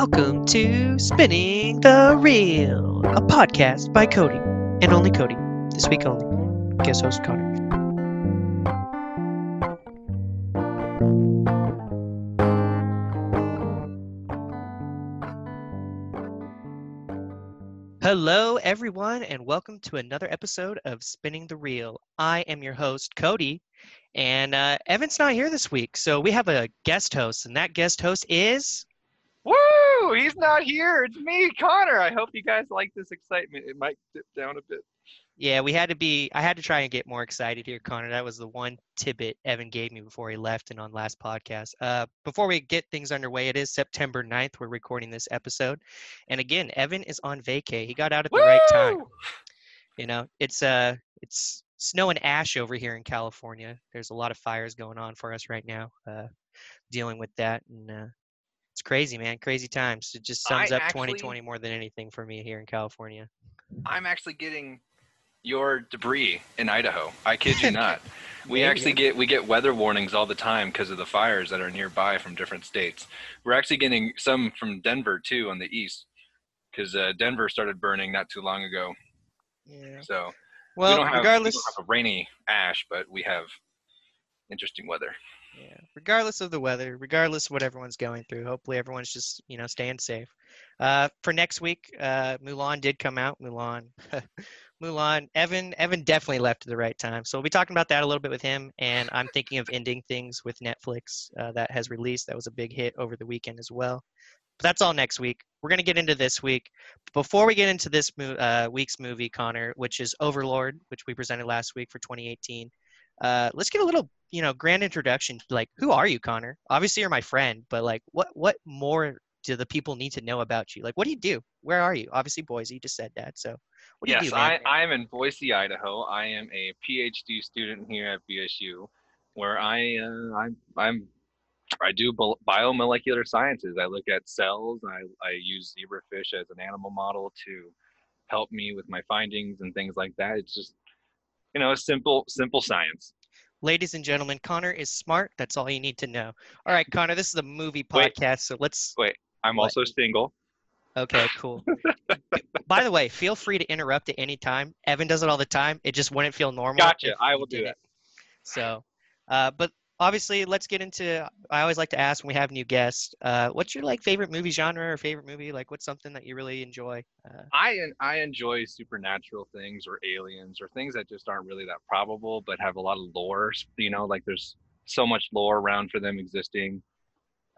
Welcome to Spinning the Reel, a podcast by Cody and only Cody. This week only. Guest host Connor. Hello, everyone, and welcome to another episode of Spinning the Reel. I am your host, Cody, and uh, Evan's not here this week, so we have a guest host, and that guest host is. He's not here. It's me, Connor. I hope you guys like this excitement. It might dip down a bit. Yeah, we had to be. I had to try and get more excited here, Connor. That was the one tidbit Evan gave me before he left and on last podcast. Uh, before we get things underway, it is September 9th. We're recording this episode, and again, Evan is on vacay. He got out at the Woo! right time. You know, it's uh, it's snow and ash over here in California. There's a lot of fires going on for us right now. Uh, dealing with that, and uh, it's crazy, man. Crazy times. It just sums I up actually- 2020 more than anything for me here in California. I'm actually getting your debris in Idaho. I kid you not. We Yeah, actually yeah. get we get weather warnings all the time because of the fires that are nearby from different states. We're actually getting some from Denver too on the east because uh, Denver started burning not too long ago. Yeah. So Well, we have, we regardless. don't have a rainy ash, but we have interesting weather. Yeah, regardless of the weather, regardless of what everyone's going through, hopefully everyone's just you know staying safe. Uh, for next week, uh, Mulan did come out. Mulan, Mulan. Evan, Evan definitely left at the right time. So we'll be talking about that a little bit with him. And I'm thinking of ending things with Netflix uh, that has released. That was a big hit over the weekend as well. But that's all next week. We're gonna get into this week. Before we get into this mo- uh, week's movie, Connor, which is Overlord, which we presented last week for 2018 uh, let's get a little you know grand introduction like who are you connor obviously you're my friend but like what what more do the people need to know about you like what do you do where are you obviously boise you just said that so what do yes, you do man? I, I am in Boise, Idaho. I am a PhD student here at BSU, where I uh, I'm I'm I do bio- biomolecular sciences. I look at cells. I I use zebrafish as an animal model to help me with my findings and things like that. It's just you know simple simple science. ladies and gentlemen connor is smart that's all you need to know all right connor this is a movie Wait. podcast so let's Wait, I'm What? also single. okay cool by the way feel free to interrupt at any time evan does it all the time it just wouldn't feel normal Gotcha. I will do that. it. So, uh, but obviously, let's get into. I always like to ask when we have new guests, uh, what's your like favorite movie genre or favorite movie? Like, what's something that you really enjoy? Uh, I I enjoy supernatural things or aliens or things that just aren't really that probable but have a lot of lore. You know, like there's so much lore around for them existing.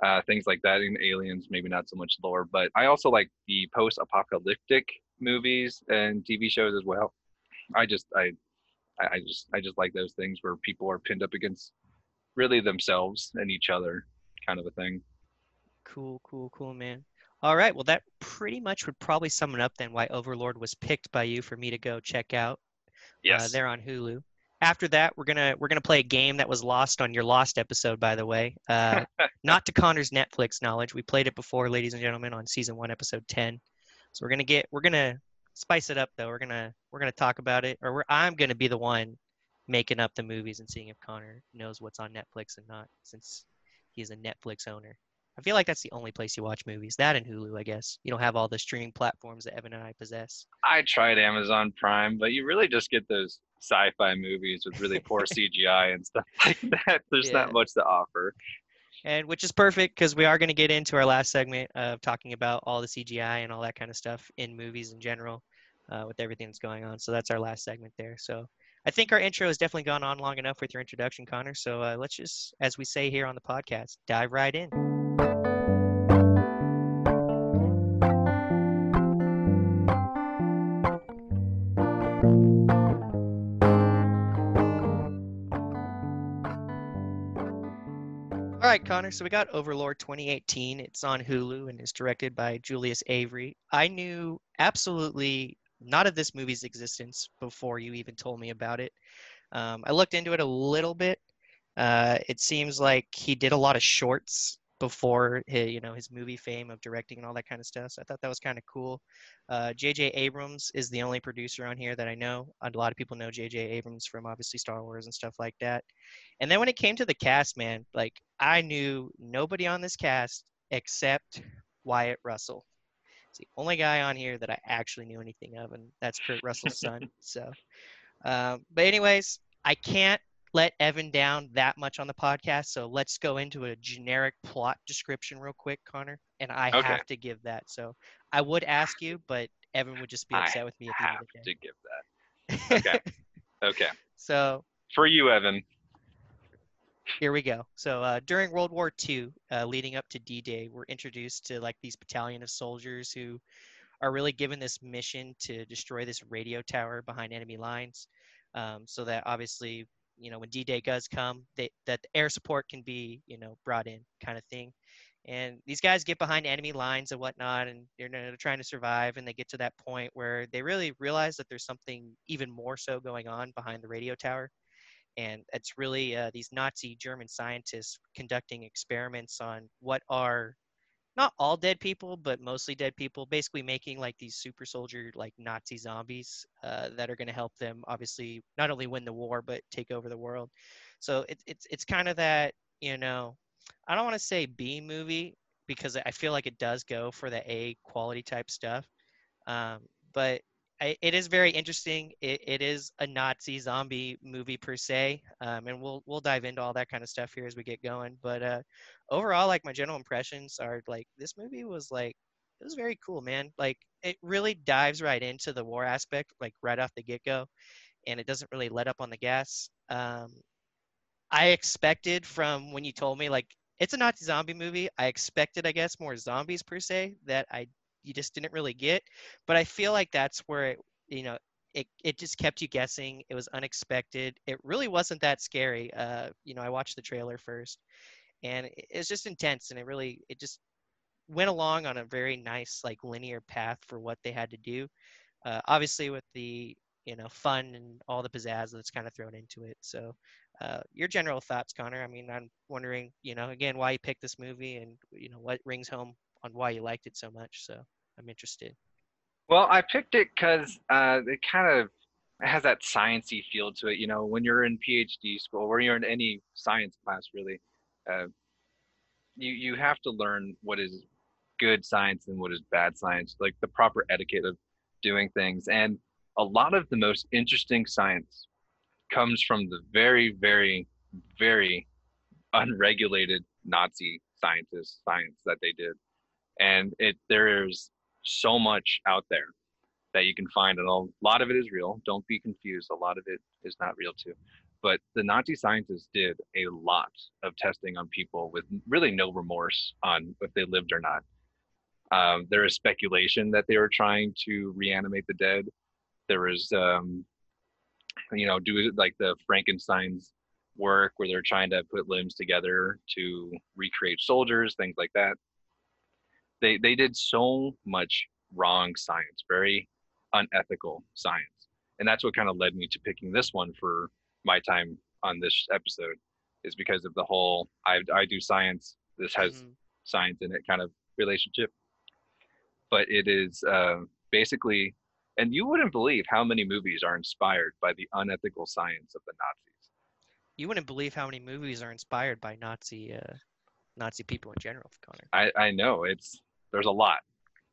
Uh, things like that in aliens, maybe not so much lore, but I also like the post-apocalyptic movies and TV shows as well. I just I I just I just like those things where people are pinned up against really themselves and each other, kind of a thing. cool, cool, cool, man. All right, well, that pretty much would probably sum it up then. Why Overlord was picked by you for me to go check out. Yes. Uh, they're on Hulu. After that, we're gonna we're gonna play a game that was lost on your lost episode, by the way. Uh, not to Connor's Netflix knowledge. We played it before, ladies and gentlemen, on season one, episode ten. So we're gonna get we're gonna spice it up though. We're gonna we're gonna talk about it, or we're, I'm gonna be the one making up the movies and seeing if Connor knows what's on Netflix and not, since he's a Netflix owner. I feel like that's the only place you watch movies. That and Hulu, I guess. You don't have all the streaming platforms that Evan and I possess. I tried Amazon Prime, but you really just get those sci-fi movies with really poor CGI and stuff like that. There's Yeah. not much to offer. and which is perfect because we are going to get into our last segment of talking about all the CGI and all that kind of stuff in movies in general, uh, with everything that's going on. So that's our last segment there. So I think our intro has definitely gone on long enough with your introduction, Connor. So uh, let's just, as we say here on the podcast, dive right in. All right, Connor. So we got Overlord 2018. It's on Hulu and is directed by Julius Avery. I knew absolutely not of this movie's existence before you even told me about it. Um, I looked into it a little bit. Uh, it seems like he did a lot of shorts before his, you know his movie fame of directing and all that kind of stuff. So I thought that was kind of cool. Uh, J.J. Abrams is the only producer on here that I know. A lot of people know J.J. Abrams from obviously Star Wars and stuff like that. And then when it came to the cast, man, like I knew nobody on this cast except Wyatt Russell. It's the only guy on here that I actually knew anything of, and that's Kurt Russell's son. So, um, but anyways, I can't let Evan down that much on the podcast. So let's go into a generic plot description real quick, Connor. And I Okay. have to give that. So I would ask you, but Evan would just be I upset with me at the have end of the to give day. that. Okay. Okay. so For you, Evan. Here we go. So uh, during World War II, uh, leading up to D-Day, we're introduced to like these battalion of soldiers who are really given this mission to destroy this radio tower behind enemy lines, um, so that obviously, you know, when D-Day does come, they, that air support can be, you know, brought in, kind of thing. And these guys get behind enemy lines and whatnot, and they're, they're trying to survive. And they get to that point where they really realize that there's something even more so going on behind the radio tower and it's really uh, these Nazi German scientists conducting experiments on what are not all dead people, but mostly dead people, basically making like these super soldier like Nazi zombies uh, that are going to help them obviously not only win the war but take over the world. So it's it's it's kind of that you know I don't want to say B movie because I feel like it does go for the A quality type stuff, um, but It is very interesting. It, it is a Nazi zombie movie per se, um, and we'll we'll dive into all that kind of stuff here as we get going. But uh, overall, like my general impressions are like this movie was like it was very cool, man. Like it really dives right into the war aspect, like right off the get go, and it doesn't really let up on the gas. Um, I expected from when you told me like it's a Nazi zombie movie. I expected, I guess, more zombies per se that I you just didn't really get. But I feel like that's where it, you know, it it just kept you guessing. It was unexpected. It really wasn't that scary. Uh, you know, I watched the trailer first, and it- it's just intense, and it really it just went along on a very nice like linear path for what they had to do. Uh, obviously, with the you know fun and all the pizzazz that's kind of thrown into it. So, uh, your general thoughts, Connor? I mean, I'm wondering, you know, again, why you picked this movie, and you know what rings home on why you liked it so much. So, I'm interested. Well, I picked it because uh, it kind of has that sciencey feel to it. You know, when you're in PhD school, or you're in any science class, really, uh, you you have to learn what is good science and what is bad science, like the proper etiquette of doing things. And a lot of the most interesting science comes from the very, very, very unregulated Nazi scientists science that they did. And it there's so much out there that you can find and a lot of it is real. Don't be confused. A lot of it is not real too. But the nazi scientists did a lot of testing on people with really no remorse on if they lived or not. Um, there is speculation that they were trying to reanimate the dead. There was um, you know do like the frankenstein's work where they're trying to put limbs together to recreate soldiers things like that they they did so much wrong science, very unethical science. And that's what kind of led me to picking this one for my time on this episode is because of the whole I I do science, this has Mhm. science in it kind of relationship. But it is uh, basically and you wouldn't believe how many movies are inspired by the unethical science of the Nazis. You wouldn't believe how many movies are inspired by Nazi uh, Nazi people in general, Connor. I, I know it's there's a lot.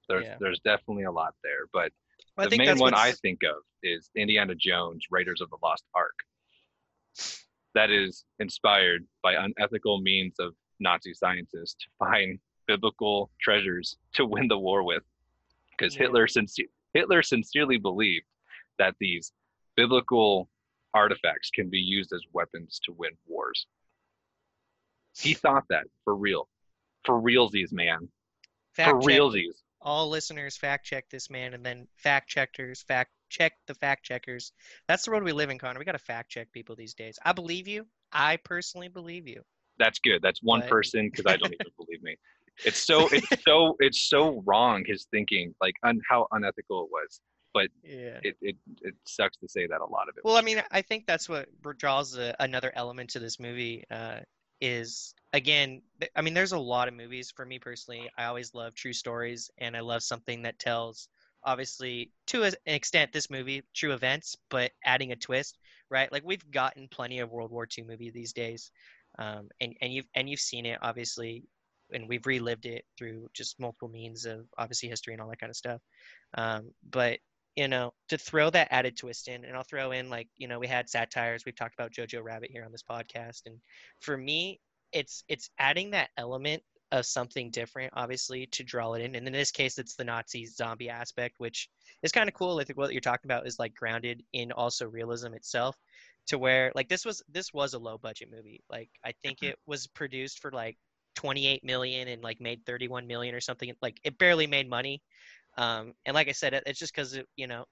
There's Yeah. there's definitely a lot there. But Well, the main one I think of is Indiana Jones, Raiders of the Lost Ark. That is inspired by unethical means of Nazi scientists to find biblical treasures to win the war with. Because Yeah. Hitler, sincer- Hitler sincerely believed that these biblical artifacts can be used as weapons to win wars. He thought that for real. For realsies, man. Fact for check realsies. all listeners fact check this man and then fact checkers fact check the fact checkers that's the world we live in connor we got to fact check people these days i believe you i personally believe you that's good. That's one But- person because I don't even believe me. It's so it's so it's so wrong his thinking, like un, how unethical it was. But yeah It, it it sucks to say that a lot of it. well i mean i think that's what draws a, another element to this movie uh, is again i mean there's a lot of movies for me personally i always love true stories and i love something that tells obviously to an extent this movie true events but adding a twist right like we've gotten plenty of world war ii movie these days um, and, and you've and you've seen it obviously and we've relived it through just multiple means of obviously history and all that kind of stuff. Um, but you know, to throw that added twist in, and I'll throw in like, you know, we had satires. We've talked about Jojo Rabbit here on this podcast, and for me, it's it's adding that element of something different, obviously, to draw it in. And in this case, it's the Nazi zombie aspect, which is kind of cool. I think what you're talking about is like grounded in also realism itself, to where like this was this was a low budget movie. Like I think Mhm. it was produced for like 28 million and like made 31 million or something. Like it barely made money. Um, and like I said, it, it's just because you know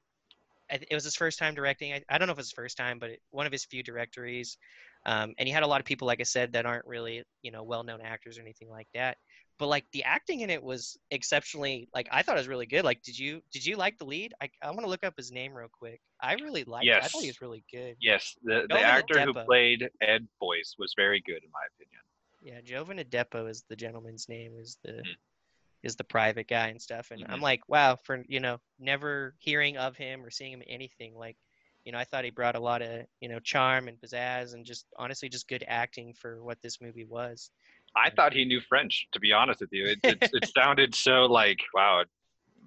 I th- it was his first time directing. I, I don't know if it's his first time, but it, one of his few directories. Um, and he had a lot of people, like I said, that aren't really you know well-known actors or anything like that. But like the acting in it was exceptionally like I thought it was really good. Like, did you did you like the lead? I I want to look up his name real quick. I really liked. it. I thought he was really good. Yes, the, the Jovan actor who played Ed Boyce was very good in my opinion. Yeah, Jovan Adepo is the gentleman's name. Is the Mhm. Is the private guy and stuff. And I'm Mhm. like, wow, for you know, never hearing of him or seeing him anything, like, you know, I thought he brought a lot of you know charm and pizzazz and just honestly just good acting for what this movie was. I thought he knew French, to be honest with you. It it, it sounded so like wow, it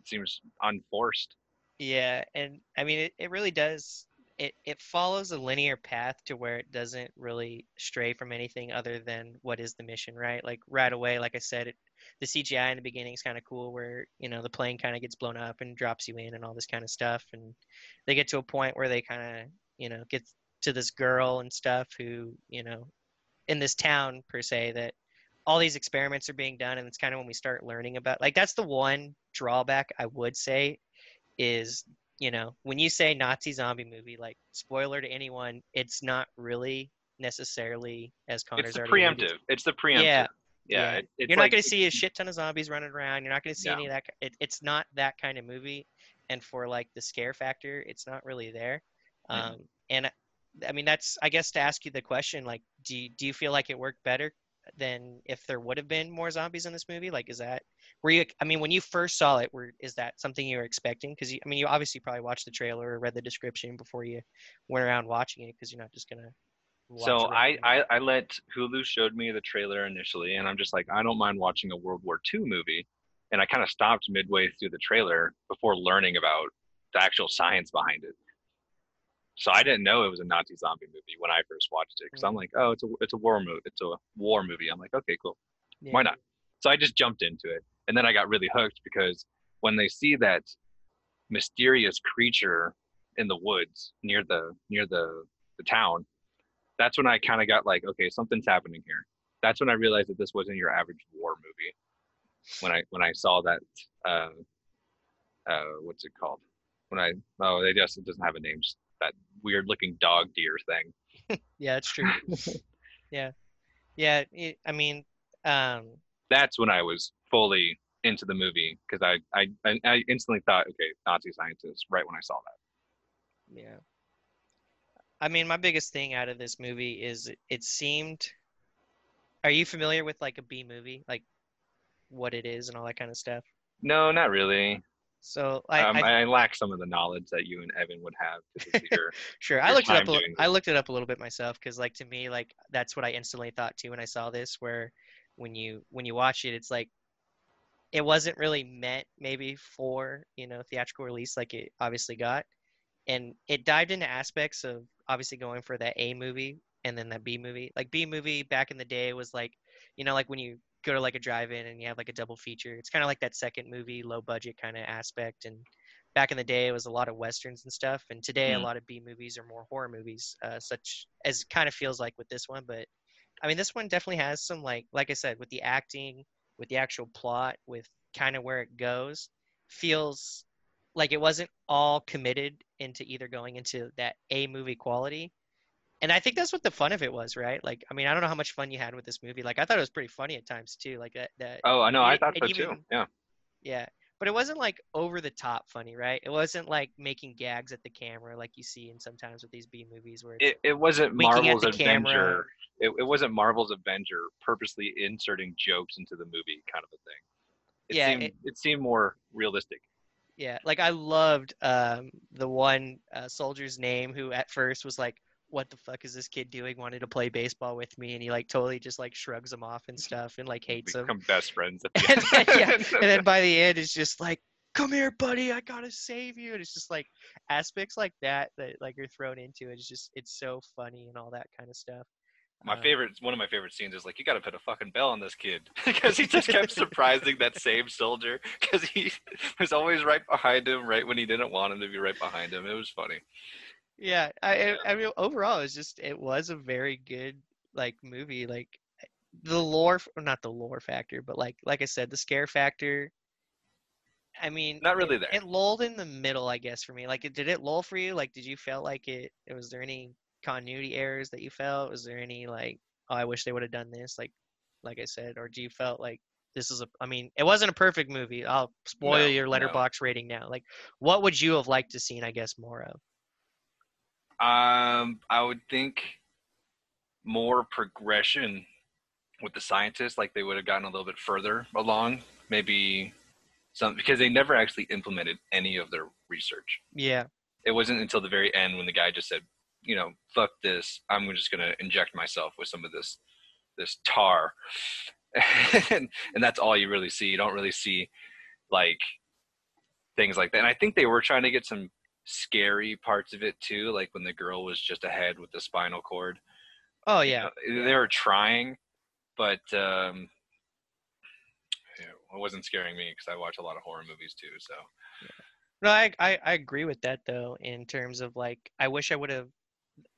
seems unforced. Yeah, and I mean, it, it really does. It, it follows a linear path to where it doesn't really stray from anything other than what is the mission, right? Like right away, like I said, it, the CGI in the beginning is kind of cool, where you know the plane kind of gets blown up and drops you in and all this kind of stuff, and they get to a point where they kind of you know get to this girl and stuff who you know in this town per se that all these experiments are being done, and it's kind of when we start learning about like that's the one drawback I would say is you know when you say Nazi zombie movie, like spoiler to anyone, it's not really necessarily as Connor's it's the preemptive. It's the preemptive. Yeah, Yeah. yeah. it- it's You're not like- going to see a shit ton of zombies running around. You're not going to see No. any of that. It, it's not that kind of movie, and for like the scare factor, it's not really there. Mhm. Um, and I mean that's I guess to ask you the question, like, do you, do you feel like it worked better than if there would have been more zombies in this movie? Like, is that were you? I mean, when you first saw it, were is that something you were expecting? Because I mean, you obviously probably watched the trailer or read the description before you went around watching it, because you're not just gonna. So I. I I let Hulu showed me the trailer initially, and I'm just like, I don't mind watching a World War II movie, and I kind of stopped midway through the trailer before learning about the actual science behind it. So I didn't know it was a Nazi zombie movie when I first watched it, because I'm like, oh, it's a it's a war movie. It's a war movie. I'm like, okay, cool. Why not? So I just jumped into it, and then I got really hooked because when they see that mysterious creature in the woods near the near the the town, that's when I kind of got like, okay, something's happening here. That's when I realized that this wasn't your average war movie. When I when I saw that, uh, uh, what's it called? When I oh, they just it doesn't have a name. just That weird looking dog deer thing. Yeah, it's true. yeah, yeah. It, I mean, um, That's when I was fully into the movie because I, I I I instantly thought, okay, Nazi scientists. Right when I saw that. yeah. I mean, my biggest thing out of this movie is it, seemed. Are you familiar with like a B movie, like what it is and all that kind of stuff? No, not really. So I, um, I I, lack some of the knowledge that you and Evan would have your Sure, I looked it up. A, I looked it up a little bit myself because, like, to me, like that's what I instantly thought too when I saw this. Where when you when you watch it, it's like it wasn't really meant maybe for you know theatrical release like it obviously got, and it dived into aspects of obviously going for that A movie and then that B movie. Like B movie back in the day was like you know like when you go to like a drive-in and you have like a double feature. It's kind of like that second movie, low budget kind of aspect and back in the day it was a lot of westerns and stuff and today a Mm. lot of b movies are more horror movies uh, such as kind of feels like with this one but i mean this one definitely has some like like i said with the acting with the actual plot with kind of where it goes feels like it wasn't all committed into either going into that a movie quality and i think that's what the fun of it was right like i mean i don't know how much fun you had with this movie like i thought it was pretty funny at times too like that, that Oh, I know. I thought so too. Yeah. yeah. But it wasn't like over the top funny, right? It wasn't like making gags at the camera like you see in sometimes with these B movies where It, it wasn't Marvel's. Avenger. It, it wasn't Marvel's Avenger purposely inserting jokes into the movie kind of a thing. It Yeah, seemed, it- it, seemed more realistic. Yeah, like I loved um the one uh, soldier's name who at first was like what the fuck is this kid doing? Wanted to play baseball with me, and he like totally just like shrugs him off and stuff, and like hates him. Become best friends. At and then, yeah, and then by the end, it's just like, "Come here, buddy, I gotta save you." And it's just like aspects like that that like you're thrown into. It's just it's so funny and all that kind of stuff. My Um, favorite, one of my favorite scenes is like, you got to put a fucking bell on this kid because he just kept surprising that same soldier because he was always right behind him, right when he didn't want him to be right behind him. It was funny. Yeah, I I I mean overall, it's just it was a very good like movie. Like the lore, not the lore factor, but like like I said, the scare factor. I mean, Not really it, there. It lulled in the middle, I guess, for me. Like, it- did it lull for you? Like, did you feel like it? Was there any continuity errors that you felt? Was there any like, oh, I wish they would have done this? Like, like I said, or do you felt like this is a? I mean, it wasn't a perfect movie. I'll spoil No, your no. letterbox rating now. Like, what would you have liked to seen? I guess more of. Um, I would think more progression with the scientists, like they would have gotten a little bit further along. Maybe some because they never actually implemented any of their research. Yeah. It wasn't until the very end when the guy just said, you know, fuck this. I'm just gonna inject myself with some of this this tar, and, and that's all you really see. You don't really see like things like that. And I think they were trying to get some scary parts of it too, like when the girl was just ahead with the spinal cord. Oh You yeah. know, they were trying, but um, it wasn't scaring me because I watch a lot of horror movies too. So No, I, I I agree with that though. In terms of like, I wish I would have,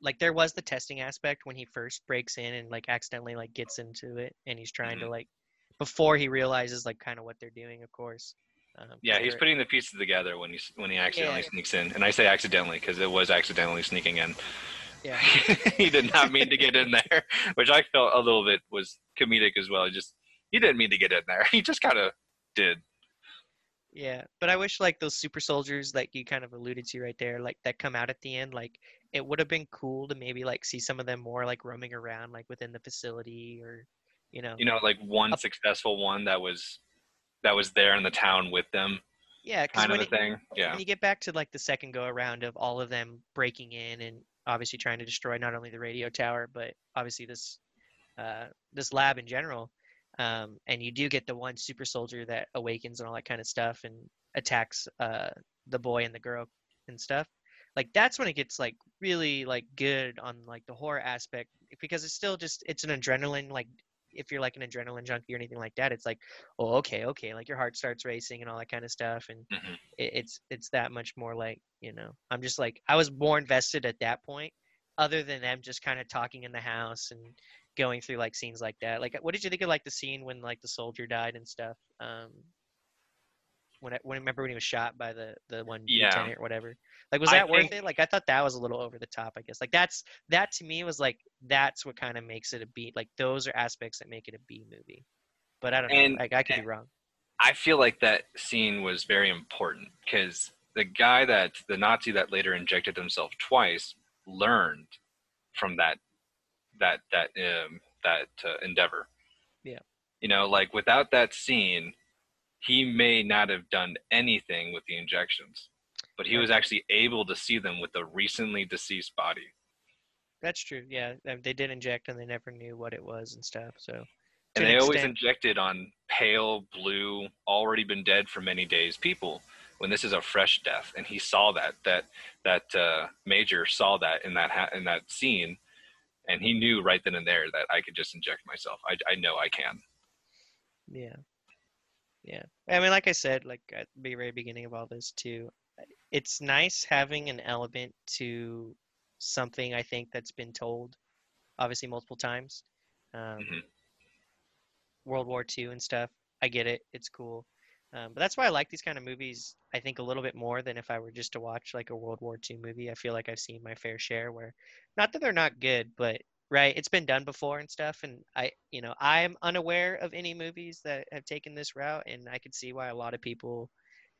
like, there was the testing aspect when he first breaks in and like accidentally like gets into it, and he's trying to like, before he realizes like kind of what they're doing, of course. Um, yeah, he's putting the pieces together when he when he accidentally Yeah. sneaks in, and I say accidentally because it was accidentally sneaking in. Yeah. he did not mean to get in there, which I felt a little bit was comedic as well. He Just he didn't mean to get in there. He just kind of did. Yeah, but I wish like those super soldiers like you kind of alluded to right there, like that come out at the end, like it would have been cool to maybe like see some of them more like roaming around like within the facility or you know. You know, like one successful one that was that was there in the town with them, yeah, kind of a thing. Yeah. when you get back to like the second go around of all of them breaking in and obviously trying to destroy not only the radio tower but obviously this uh, this lab in general um, and you do get the one super soldier that awakens and all that kind of stuff and attacks uh, the boy and the girl and stuff like that's when it gets like really like good on like the horror aspect because it's still just it's an adrenaline like if you're like an adrenaline junkie or anything like that it's like oh okay okay like your heart starts racing and all that kind of stuff and Mhm. it, it's it's that much more like you know i'm just like i was more invested at that point other than them just kind of talking in the house and going through like scenes like that? Like what did you think of like the scene when like the soldier died and stuff? Um when I, when remember when he was shot by the the one Yeah. lieutenant or whatever? Like was I that worth think- it? Like i thought that was a little over the top i guess. Like that's that to me was like that's what kind of makes it a b like those are aspects that make it a b movie. But i don't And- know like i could be wrong. I feel like that scene was very important because the guy that the Nazi that later injected himself twice learned from that that that um, that uh, endeavor. Yeah. You know, like without that scene, he may not have done anything with the injections, but he was actually able to see them with the recently deceased body. That's true. Yeah, they did inject and they never knew what it was and stuff. So, and an they always extent- injected on pale blue already been dead for many days people when this is a fresh death and he saw that that that uh, major saw that in that ha- in that scene and he knew right then and there that i could just inject myself i, I know i can yeah, yeah. I mean, like I said, like at the very beginning of all this too, it's nice having an element to something I think that's been told, obviously multiple times. Um, Mhm. World War II and stuff. I get it. It's cool. Um, but that's why I like these kind of movies. I think a little bit more than if I were just to watch like a World War II movie. I feel like I've seen my fair share. Where, not that they're not good, but right, it's been done before and stuff. And I, you know, I'm unaware of any movies that have taken this route, and I could see why a lot of people,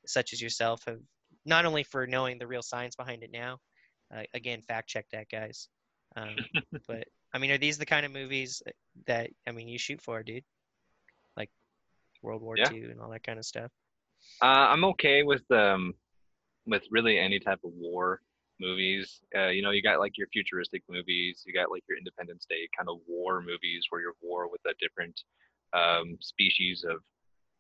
such as yourself, have not only for knowing the real science behind it now. Uh, again, fact check that, guys. Um, but I mean, are these the kind of movies that I mean you shoot for, dude? World War Yeah. II and all that kind of stuff. uh, i'm okay with um with really any type of war movies. Uh, you know, you got like your futuristic movies, you got like your Independence Day kind of war movies where you're war with a different um, species of,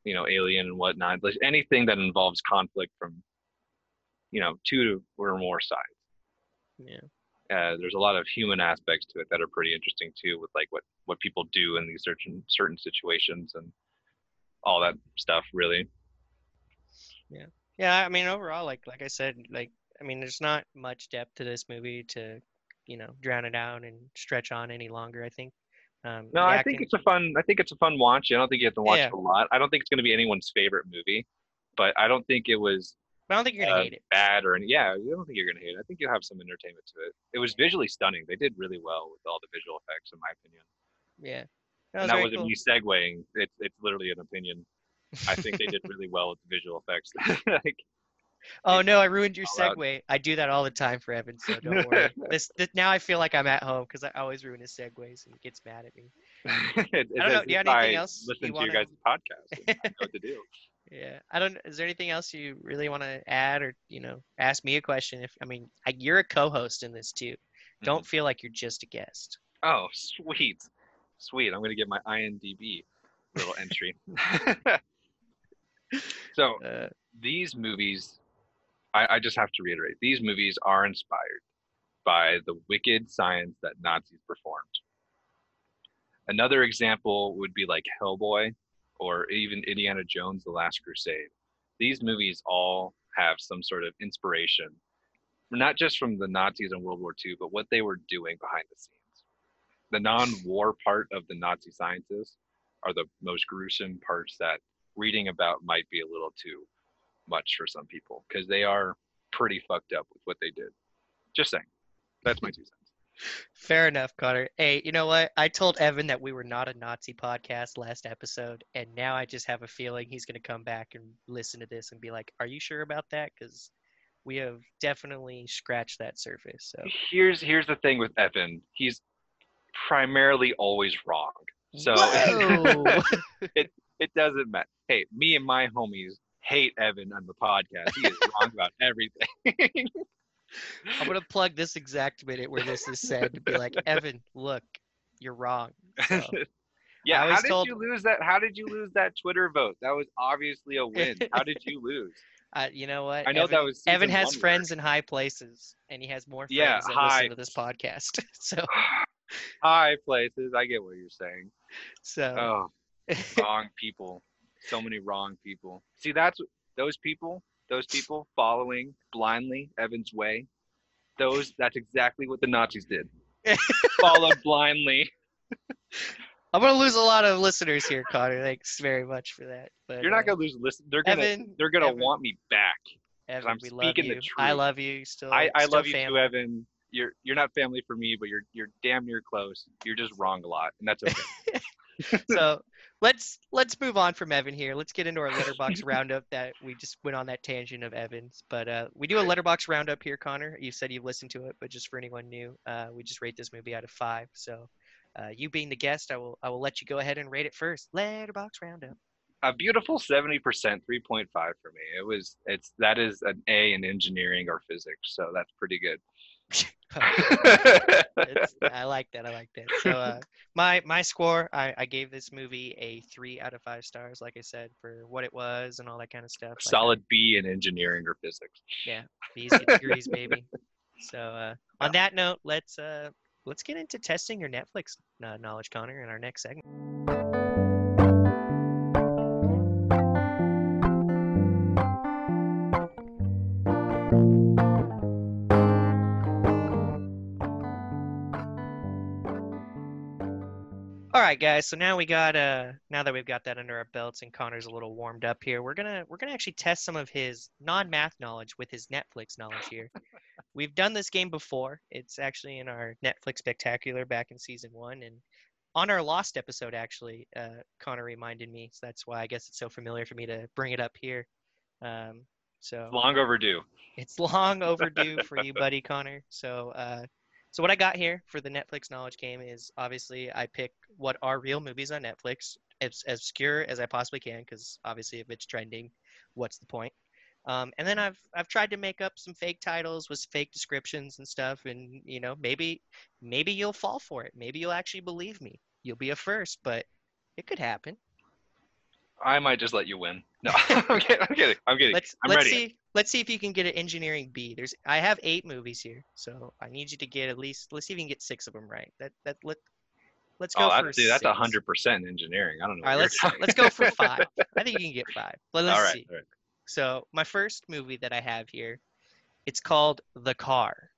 you know, alien and whatnot. Like anything that involves conflict from, you know, two or more sides. Yeah. Uh, there's a lot of human aspects to it that are pretty interesting too, with like what what people do in these certain certain situations and all that stuff. Really. Yeah, Yeah, I mean overall, like like I said, like I mean, there's not much depth to this movie to, you know, drown it out and stretch on any longer. I think. Um, No, I think it's a fun. I think it's a fun watch. I don't think you have to watch Yeah. it a lot. I don't think it's going to be anyone's favorite movie, but I don't think it was But I don't think you're gonna uh, hate it. bad or any, yeah. I don't think you're going to hate it. I think you'll have some entertainment to it. It was visually stunning. They did really well with all the visual effects, in my opinion. Yeah. That and that wasn't cool. me segueing. It's it's literally an opinion. I think they did really well with the visual effects. like, Oh no, I ruined your all out. segue. I do that all the time for Evan, so don't worry. this, this now I feel like I'm at home because I always ruin his segues and he gets mad at me. it, I don't know, do you have anything else Listen you to your wanna- guys' podcast. I know what to do. Yeah, I don't. Is there anything else you really want to add, or you know, ask me a question? If I mean, I, you're a co-host in this too. Don't mm-hmm. feel like you're just a guest. Oh, sweet. Sweet. I'm going to get my IMDb little entry. so, Uh, these movies, I, I just have to reiterate, these movies are inspired by the wicked science that Nazis performed. Another example would be like Hellboy or even Indiana Jones The Last Crusade. These movies all have some sort of inspiration, not just from the Nazis in World War II, but what they were doing behind the scenes. The non war part of the Nazi scientists are the most gruesome parts that reading about might be a little too much for some people because they are pretty fucked up with what they did. Just saying. That's my two cents. fair enough, Connor. Hey, you know what? I told Evan that we were not a Nazi podcast last episode, and now I just have a feeling he's going to come back and listen to this and be like, "Are you sure about that?" Because we have definitely scratched that surface. So Here's here's the thing with Evan. He's primarily always wrong. So Whoa! it doesn't matter. Hey, me and my homies hate Evan on the podcast. He is wrong about everything. I'm gonna plug this exact minute where this is said to be like, Evan, look, you're wrong. So, yeah, how did told- you lose that? How did you lose that Twitter vote? That was obviously a win. How did you lose? uh, you know what? I know Evan, that was Evan has one work. friends in high places, and he has more friends Yeah, that high- listen to this podcast. so, High places. I get what you're saying. so Oh, wrong people. So many wrong people. See, that's those people. Those people following blindly Evan's way. Those. That's exactly what the Nazis did. Followed blindly. I'm gonna lose a lot of listeners here, Connor. Thanks very much for that. But You're uh, not gonna lose. Listen, they're gonna. Evan, they're gonna Evan. want me back. Evan, I'm we love speaking the you. I love you. Still, I, I still love you family. too, Evan. You're you're not family for me, but you're you're damn near close. You're just wrong a lot, and that's okay. so let's let's move on from Evan here. Let's get into our letterbox roundup that we just went on that tangent of Evans. But uh, we do a letterbox roundup here, Connor. You said you've listened to it, but just for anyone new, uh, we just rate this movie out of five. So uh, you being the guest, I will I will let you go ahead and rate it first. Letterbox roundup. a beautiful 70%, 3.5 for me. It was it's that is an A in engineering or physics, so that's pretty good. I like that. I like that. So uh, my my score, I, I gave this movie a three out of five stars. Like I said, for what it was and all that kind of stuff. Like, Solid B in engineering or physics. Yeah, B's get degrees, baby. So uh, on that note, let's uh, let's get into testing your Netflix uh, knowledge, Connor, in our next segment. Right, guys. So now we got uh now that we've got that under our belts and Connor's a little warmed up here, we're gonna we're gonna actually test some of his non-math knowledge with his Netflix knowledge here. we've done this game before. It's actually in our Netflix spectacular back in season one, and on our Lost episode, actually, uh, Connor reminded me. So that's why I guess it's so familiar for me to bring it up here. Um, so Long overdue. it's long overdue for you, buddy Connor. So, uh, so what I got here for the Netflix knowledge game is obviously I pick what are real movies on Netflix, as, as obscure as I possibly can, because obviously if it's trending, what's the point? Um, and then I've I've tried to make up some fake titles with fake descriptions and stuff, and you know maybe maybe you'll fall for it. Maybe you'll actually believe me. You'll be a first, but it could happen. I might just let you win. No, I'm kidding. I'm kidding. I'm kidding. Let's I'm let's ready. see let's see if you can get an engineering B. There's I have eight movies here, so I need you to get at least let's see if you can get six of them right. That that let let's go Oh, for that, dude, that's a hundred percent engineering. I don't know. All right, let's talking let's go for five. I think you can get five. But let's all right. see. All right. So my first movie that I have here, it's called The Car,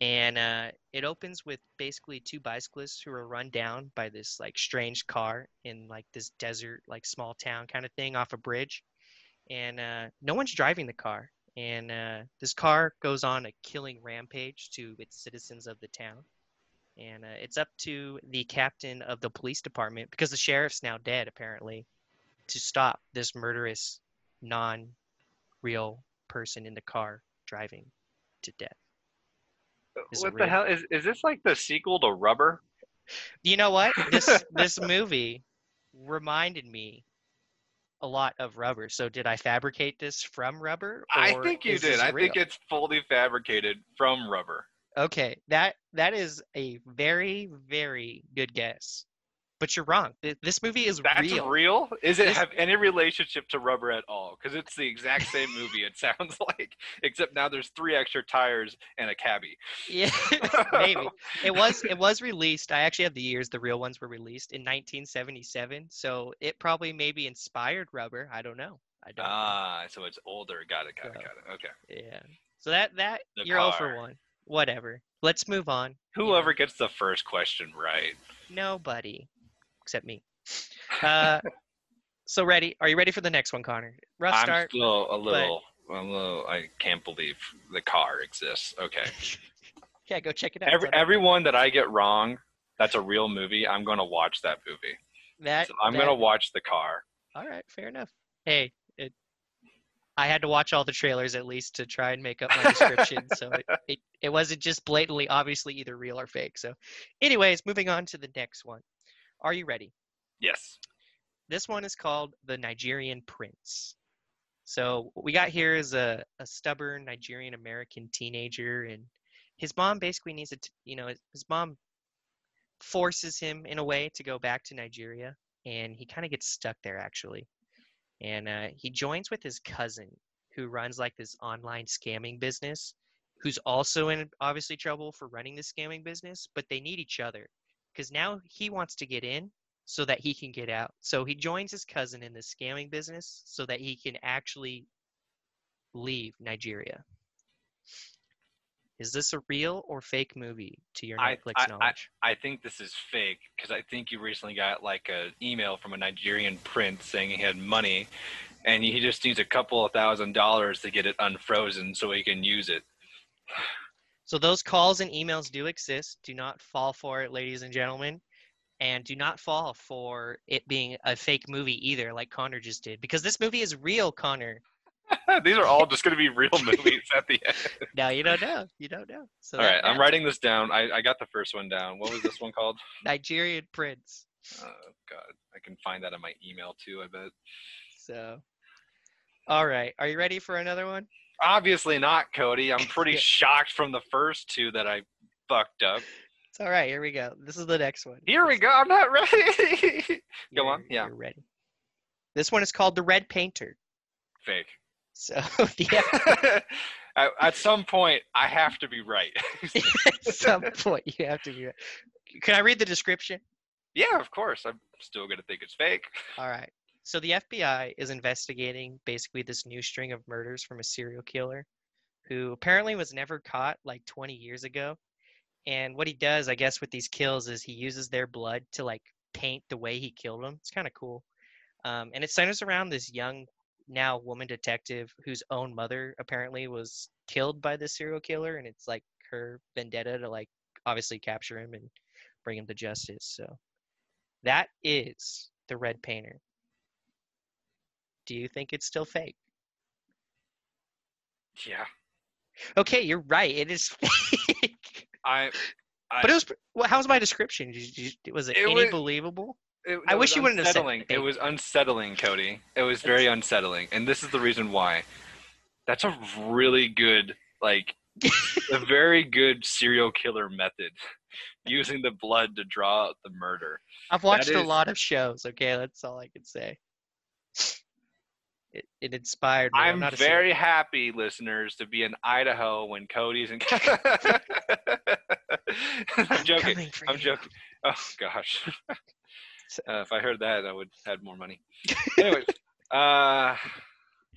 and uh, it opens with basically two bicyclists who are run down by this like strange car in like this desert like small town kind of thing off a bridge, and uh, no one's driving the car, and uh, this car goes on a killing rampage to its citizens of the town. And uh, it's up to the captain of the police department because the sheriff's now dead, apparently, to stop this murderous non real person in the car driving to death. Is What the real? hell is is this like the sequel to Rubber? You know what? This this movie reminded me a lot of Rubber. So did I fabricate this from Rubber? I think you did. I real? think it's fully fabricated from Rubber. Okay, that that is a very very good guess. But you're wrong. This movie is That's real. real. Is it have any relationship to Rubber at all? Because it's the exact same movie. It sounds like, except now there's three extra tires and a cabbie. Yeah, maybe. It was it was released. I actually have the years the real ones were released in 1977. So it probably maybe inspired Rubber. I don't know. I don't. know. Ah, so it's older. Got it. Got it. Got it. Okay. Yeah. So that that The you're all for one. Whatever. Let's move on. Whoever gets the first question right. Nobody, except me. Uh, so ready? Are you ready for the next one, Connor? Rough I'm start. still a little, a little. I can't believe the car exists. Okay. Yeah, go check it out. Every everyone that I get wrong, that's a real movie. I'm gonna watch that movie. that, So I'm that- gonna watch the car. All right, fair enough. Hey, it, I had to watch all the trailers at least to try and make up my description, so it, it, it wasn't just blatantly, obviously either real or fake. So, anyways, moving on to the next one. Are you ready? Yes. This one is called The Nigerian Prince. So, what we got here is a, a stubborn Nigerian American teenager, and his mom basically needs to, you know, his mom forces him in a way to go back to Nigeria, and he kind of gets stuck there actually. And uh, he joins with his cousin, who runs like this online scamming business, who's also in obviously trouble for running the scamming business, but they need each other because now he wants to get in so that he can get out. So he joins his cousin in the scamming business so that he can actually leave Nigeria. Is this a real or fake movie to your Netflix I- I- knowledge? I think this is fake because I think you recently got like an email from a Nigerian prince saying he had money, and he just needs a couple of thousand dollars to get it unfrozen so he can use it. So those calls and emails do exist. Do not fall for it, ladies and gentlemen. And do not fall for it being a fake movie either, like Connor just did. Because this movie is real, Connor. These are all just going to be real movies at the end. Now you don't know. You don't know. So all right, I'm writing this down. I, I got the first one down. What was this one called? Nigerian Prince. Oh God, I can find that in my email too. I bet. So, all right. Are you ready for another one? Obviously not, Cody. I'm pretty shocked from the first two that I fucked up. It's all right. Here we go. This is the next one. Here we go. I'm not ready. Go on, yeah. You're ready. This one is called The Red Painter. Fake. So, yeah. at, at some point, I have to be right. at some point you have to be. right. Can I read the description? yeah, of course. I'm still gonna think it's fake. All right. So the FBI is investigating basically this new string of murders from a serial killer who apparently was never caught like 20 years ago. And what he does, I guess, with these kills is he uses their blood to like paint the way he killed them. It's kind of cool. Um, and it centers around this young, now woman detective whose own mother apparently was killed by this serial killer. And it's like her vendetta to like obviously capture him and bring him to justice. So that is the Red Painter. Do you think it's still fake? Yeah. Okay, you're right. It is fake. I. I but it was. Well, how was my description? You- was it, It any was- believable? it- I wish you wouldn't have said unsettling. It was unsettling, Cody. It was very unsettling, and this is the reason why. That's a really good, like, a very good serial killer method, using the blood to draw out the murder. I've watched a is- lot of shows. Okay, that's all I can say. It, it inspired me. I'm, I'm very happy, listeners, to be in Idaho when Cody's in. I'm I'm joking. I'm joking. Oh gosh. Uh, if I heard that, I would have had more money. Anyways, uh,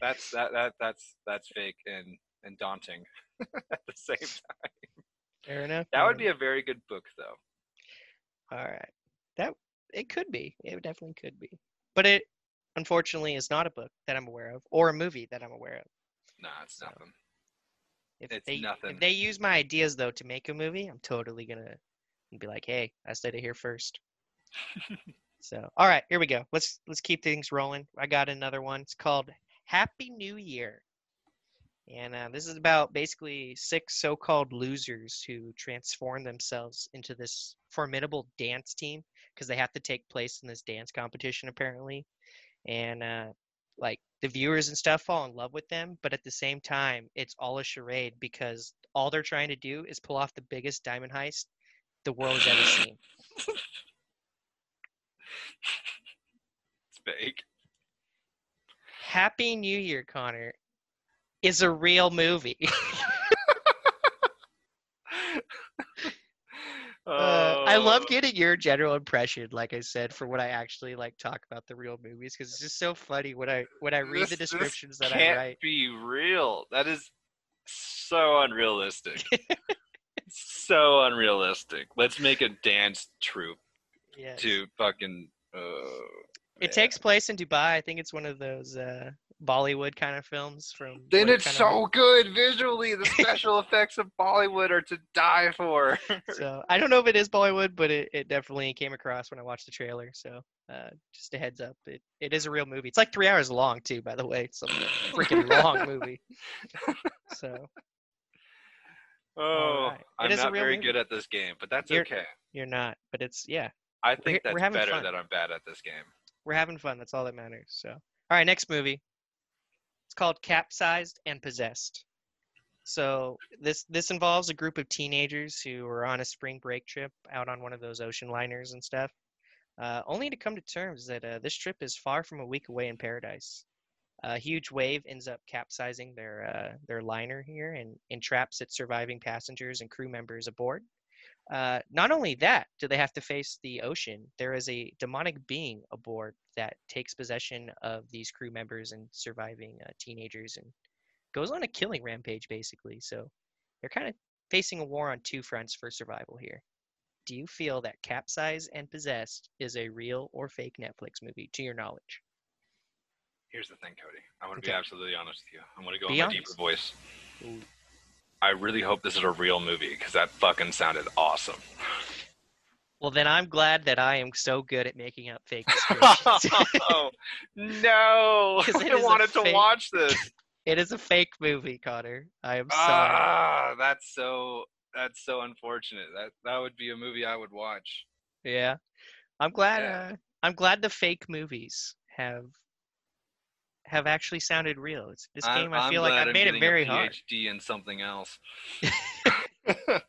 that's that that that's that's fake and and daunting at the same time. Fair enough. That would be a very good book, though. all right. That it could be. It definitely could be. But it unfortunately is not a book that I'm aware of, or a movie that I'm aware of. Nah, it's So, nothing. If It's they nothing. if they use my ideas though to make a movie, I'm totally gonna be like, hey, I said it here first. so all right, here we go. Let's let's keep things rolling. I got another one. It's called Happy New Year. And uh, this is about basically six so-called losers who transform themselves into this formidable dance team because they have to take place in this dance competition apparently. And uh, like the viewers and stuff fall in love with them, but at the same time, it's all a charade because all they're trying to do is pull off the biggest diamond heist the world has ever seen. It's fake. Happy New Year, Connor, is a real movie. Uh, I love Oh, getting your general impression, like I said, for what I actually like talk about the real movies because it's just so funny when I when I read the this- this descriptions that I can't write. be real. That is so unrealistic. so unrealistic. Let's make a dance troupe Yeah, to fucking. Uh, it takes place in Dubai. I think it's one of those uh, Bollywood kind of films from. Then it's kind so good visually. The special effects of Bollywood are to die for. So I don't know if it is Bollywood, but it, it definitely came across when I watched the trailer. So uh, just a heads up, it, it is a real movie. It's like three hours long too, by the way. It's a freaking long movie. So oh, right. I'm not very movie. good at this game, but that's You're- okay. you're not, but it's yeah. I think we're that's having better fun. that I'm bad at this game. we're having fun. That's all that matters. So, all right, next movie. It's called Capsized and Possessed. So this this involves a group of teenagers who are on a spring break trip out on one of those ocean liners and stuff, uh, only to come to terms that uh, this trip is far from a week away in paradise. A huge wave ends up capsizing their uh, their liner here and entraps its surviving passengers and crew members aboard. Uh, not only that, do they have to face the ocean? There is a demonic being aboard that takes possession of these crew members and surviving uh, teenagers and goes on a killing rampage, basically. So they're kind of facing a war on two fronts for survival here. Do you feel that Capsize and Possessed is a real or fake Netflix movie, to your knowledge? Here's the thing, Cody. I'm gonna Okay. be absolutely honest with you. I'm gonna go Be in my honest. deeper voice. Ooh. I really hope this is a real movie because that fucking sounded awesome. Well, then I'm glad that I am so good at making up fake descriptions. oh, no! I wanted to watch this. it is a fake movie, Connor. I am sorry. Ah, that's so that's so unfortunate. That that would be a movie I would watch. Yeah, I'm glad. Yeah. Uh, I'm glad the fake movies have have actually sounded real. It's, this I'm- game, I feel like I I'm made it very a hard. PhD in something else.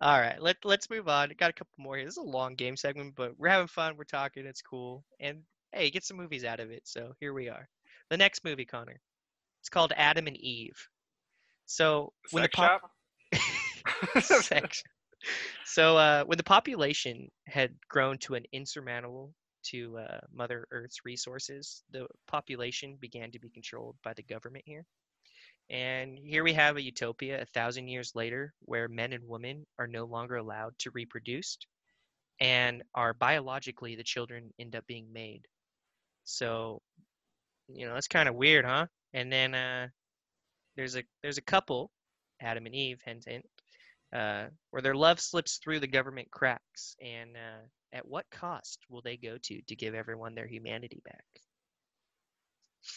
All right, let let's move on. Got a couple more here. This is a long game segment, but we're having fun. We're talking. It's cool, and hey, get some movies out of it. So here we are. The next movie, Connor. It's called Adam and Eve. So when the pop-. Sex. So uh, when the population had grown to an insurmountable to uh, Mother Earth's resources, the population began to be controlled by the government here. And here we have a utopia a thousand years later where men and women are no longer allowed to reproduce and are biologically the children end up being made. So, you know, that's kind of weird, huh? And then uh, there's a there's a couple, Adam and Eve, hint hint, uh, where their love slips through the government cracks. And uh, at what cost will they go to to give everyone their humanity back?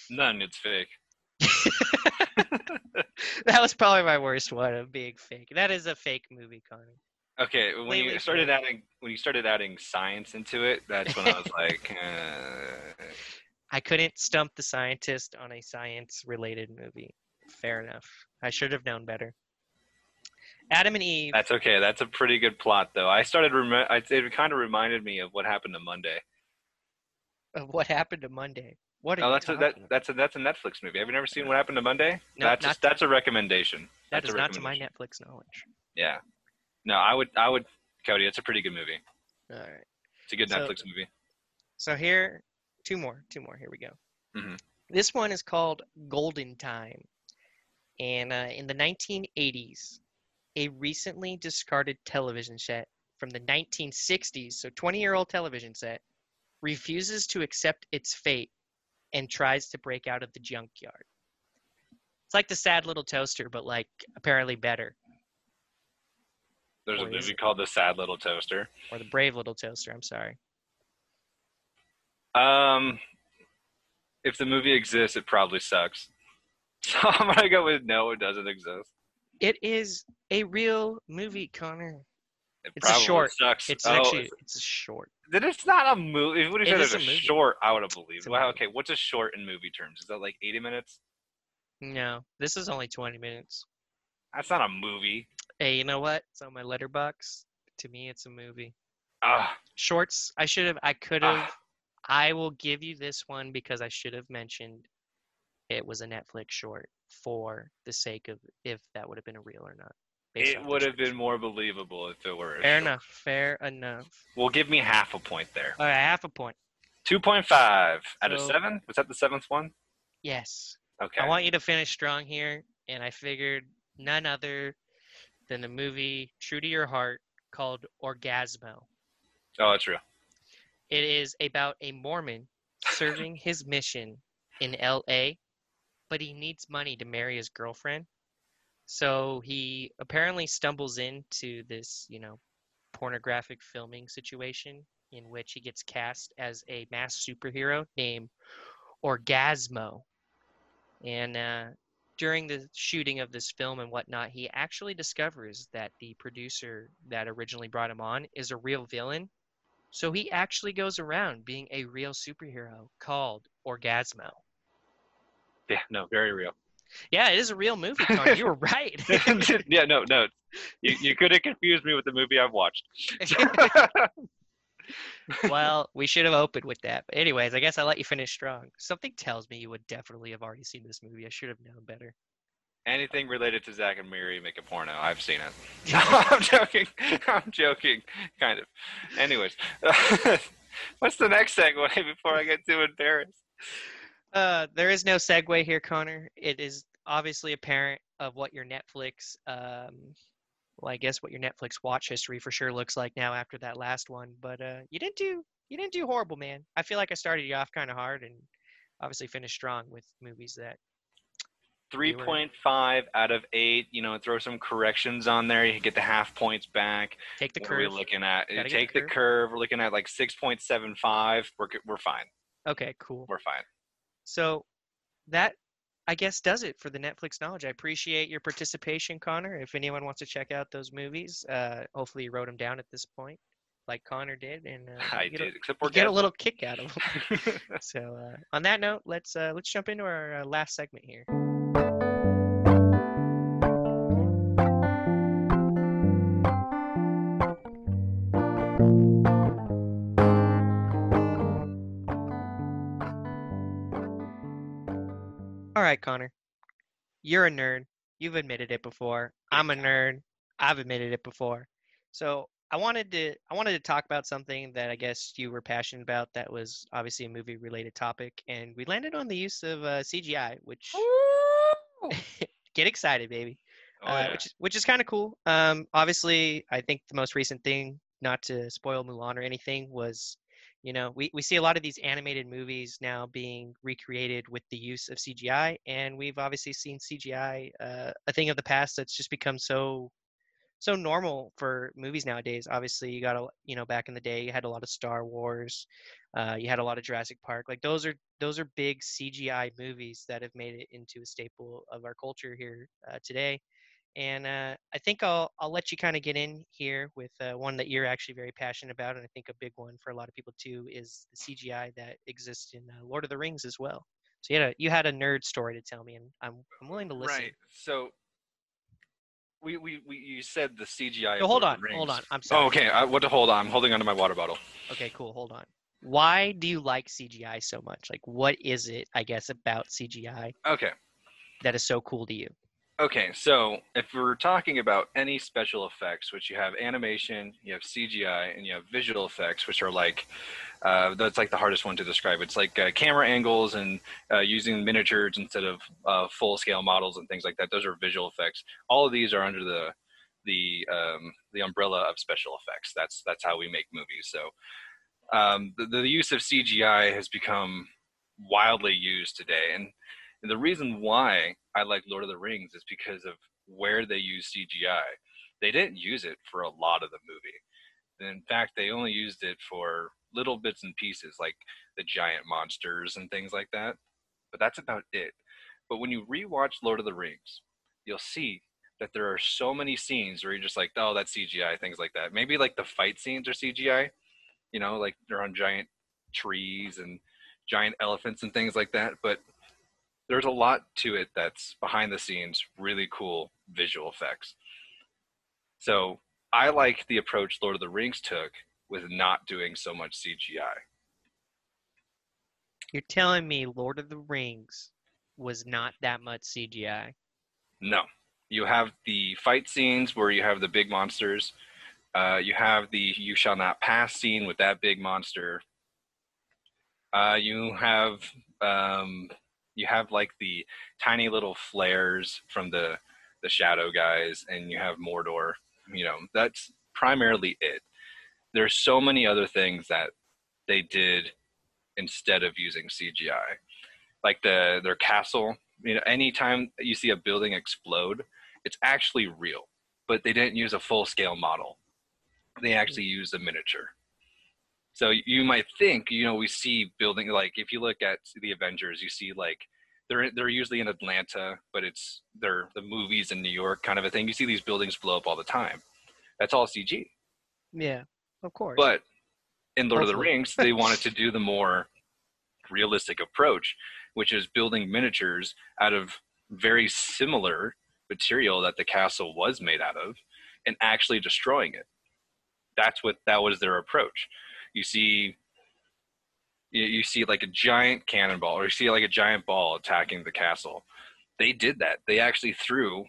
None. It's fake. that was probably my worst one of being fake. That is a fake movie, Connor. Okay, when Wait, you started adding when you started adding science into it, that's when I was like, uh, I couldn't stump the scientist on a science-related movie. Fair enough. I should have known better. Adam and Eve. That's okay. That's a pretty good plot, though. I started. Rem- it kind of reminded me of what happened to Monday. Of what happened to Monday? What? Are Oh, you that's a, that, about? that's a that's a Netflix movie. Have you never seen What Happened to Monday? No, that's not- a, that's a recommendation. That That's is a not to my. Netflix knowledge. Yeah. No, I would I would Cody. It's a pretty good movie. All right. It's a good So- Netflix movie. So here, two more, two more. Here we go. Mhm. This one is called Golden Time, and uh, in the 1980s, a recently discarded television set from the 1960s, so 20-year-old television set, refuses to accept its fate and tries to break out of the junkyard. It's like the sad little toaster, but like apparently better, There's a Or is movie called The Sad Little Toaster. or the brave little toaster. I'm sorry. Um, if the movie exists, it probably sucks. So I'm gonna go with no. It doesn't exist. It is a real movie, Connor. It It's a short. sucks. It's oh, actually it's a short. Then it's not a movie. If you It said it's a movie. short, I would have believed. Wow. Okay. What's a short in movie terms? Is that like 80 minutes? No, this is only 20 minutes. That's not a movie. Hey, you know what? It's on my Letterboxd. To me, it's a movie. Ah, Shorts. I should have. I could have. ah. I will give you this one because I should have mentioned it was a Netflix short for the sake of if that would have been a real or not. It would have been more believable if it were. Fair enough. Fair enough. Well, give me half a point there. All right, half a point. 2.5 out of seven. Was that the seventh one? Yes. Okay. I want you to finish strong here, and I figured none other than the movie True to Your Heart called Orgazmo. oh, that's true. It is about a Mormon serving his mission in LA, but he needs money to marry his girlfriend. So he apparently stumbles into this, you know, pornographic filming situation in which he gets cast as a mass superhero named Orgazmo. And uh, during the shooting of this film and whatnot, he actually discovers that the producer that originally brought him on is a real villain. So he actually goes around being a real superhero called Orgazmo. Yeah, no, very real. Yeah, it is a real movie, Connor. You were right. yeah, no, no. You, you could have confused me with the movie I've watched. well, we should have opened with that. But anyways, I guess I let you finish strong. Something tells me you would definitely have already seen this movie. I should have known better. Anything related to Zack and Miri make a porno. I've seen it. I'm joking. I'm joking. Kind of. Anyways, what's the next segue before I get too embarrassed? Uh, there is no segue here, Connor. It is obviously apparent of what your Netflix, um, well, I guess what your Netflix watch history for sure looks like now after that last one. But uh, you didn't do you didn't do horrible, man. I feel like I started you off kind of hard and obviously finished strong with movies that 3.5 out of 8. You know, throw some corrections on there. You get the half points back. take the what curve. looking at? Gotta Take the the curve. curve. We're looking at like 6.75. We're, we're fine. Okay, cool. We're fine. So that I guess does it for the Netflix knowledge. I appreciate your participation, Connor. If anyone wants to check out those movies, uh, hopefully you wrote them down at this point, like Connor did, and uh, I get a- get a little kick out of them. so uh, on that note, let's uh, let's jump into our uh, last segment here. Right, Connor, you're a nerd. You've admitted it before. I'm a nerd. I've admitted it before. So I wanted to I wanted to talk about something that I guess you were passionate about. That was obviously a movie related topic, and we landed on the use of uh, CGI, which get excited, baby. Oh, uh, which is which is kind of cool. Um, obviously, I think the most recent thing, not to spoil Mulan or anything, was you know we, we see a lot of these animated movies now being recreated with the use of CGI, and we've obviously seen CGI uh, a thing of the past that's just become so so normal for movies nowadays. Obviously, you got a you know back in the day you had a lot of Star Wars, uh, you had a lot of Jurassic Park. Like those are those are big CGI movies that have made it into a staple of our culture here uh, today. And uh, I think I'll I'll let you kind of get in here with uh, one that you're actually very passionate about, and I think a big one for a lot of people too is the CGI that exists in uh, Lord of the Rings as well. So you had a you had a nerd story to tell me, and I'm I'm willing to listen. Right. So we, we, we you said the CGI. So hold on, hold on. I'm sorry. Oh, okay. I, what to hold on? I'm holding onto my water bottle. Okay, cool. Hold on. Why do you like CGI so much? Like, what is it, I guess, about CGI Okay. that is so cool to you? Okay, so if we're talking about any special effects, which you have animation, you have CGI, and you have visual effects, which are like, uh, that's like the hardest one to describe. It's like uh, camera angles and uh, using miniatures instead of uh, full scale models and things like that. Those are visual effects. All of these are under the the um, the umbrella of special effects. That's that's how we make movies. So um, the, the use of CGI has become wildly used today, and and the reason why I like Lord of the Rings is because of where they use CGI. They didn't use it for a lot of the movie. In fact, they only used it for little bits and pieces, like the giant monsters and things like that. But that's about it. But when you rewatch Lord of the Rings, you'll see that there are so many scenes where you're just like, oh, that's CGI, things like that. Maybe like the fight scenes are CGI, you know, like they're on giant trees and giant elephants and things like that. But there's a lot to it that's behind the scenes, really cool visual effects. So I like the approach Lord of the Rings took with not doing so much CGI. You're telling me Lord of the Rings was not that much CGI? No, you have the fight scenes where you have the big monsters. Uh, you have the "You shall not pass" scene with that big monster. Uh, you have um, you have like the tiny little flares from the the shadow guys, and you have Mordor. You know, that's primarily it. There's so many other things that they did instead of using CGI, like the their castle. You know, anytime you see a building explode, it's actually real, but they didn't use a full scale model. They actually hmm. used a miniature. So you might think, you know, we see building like if you look at the Avengers, you see like they're they're usually in Atlanta, but it's they're the movies in New York kind of a thing. You see these buildings blow up all the time. That's all CG. Yeah, of course. But in Lord of the Rings, they wanted to do the more realistic approach, which is building miniatures out of very similar material that the castle was made out of and actually destroying it. That's what that was their approach. You see you, see like a giant cannonball or you see like a giant ball attacking the castle. They did that. They actually threw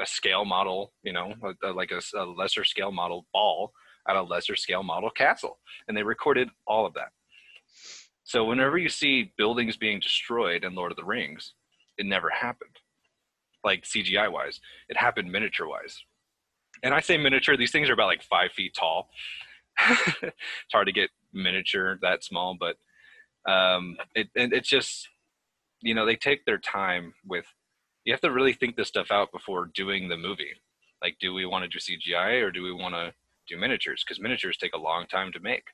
a scale model, you know, a- a- like a, a lesser scale model ball at a lesser scale model castle. And they recorded all of that. So whenever you see buildings being destroyed in Lord of the Rings, it never happened. Like CGI wise, it happened miniature wise. And I say miniature, these things are about like five feet tall. It's hard to get miniature that small, but um, it, it, it's just, you know, they take their time with, you have to really think this stuff out before doing the movie. Like, do we want to do CGI or do we want to do miniatures? Because miniatures take a long time to make.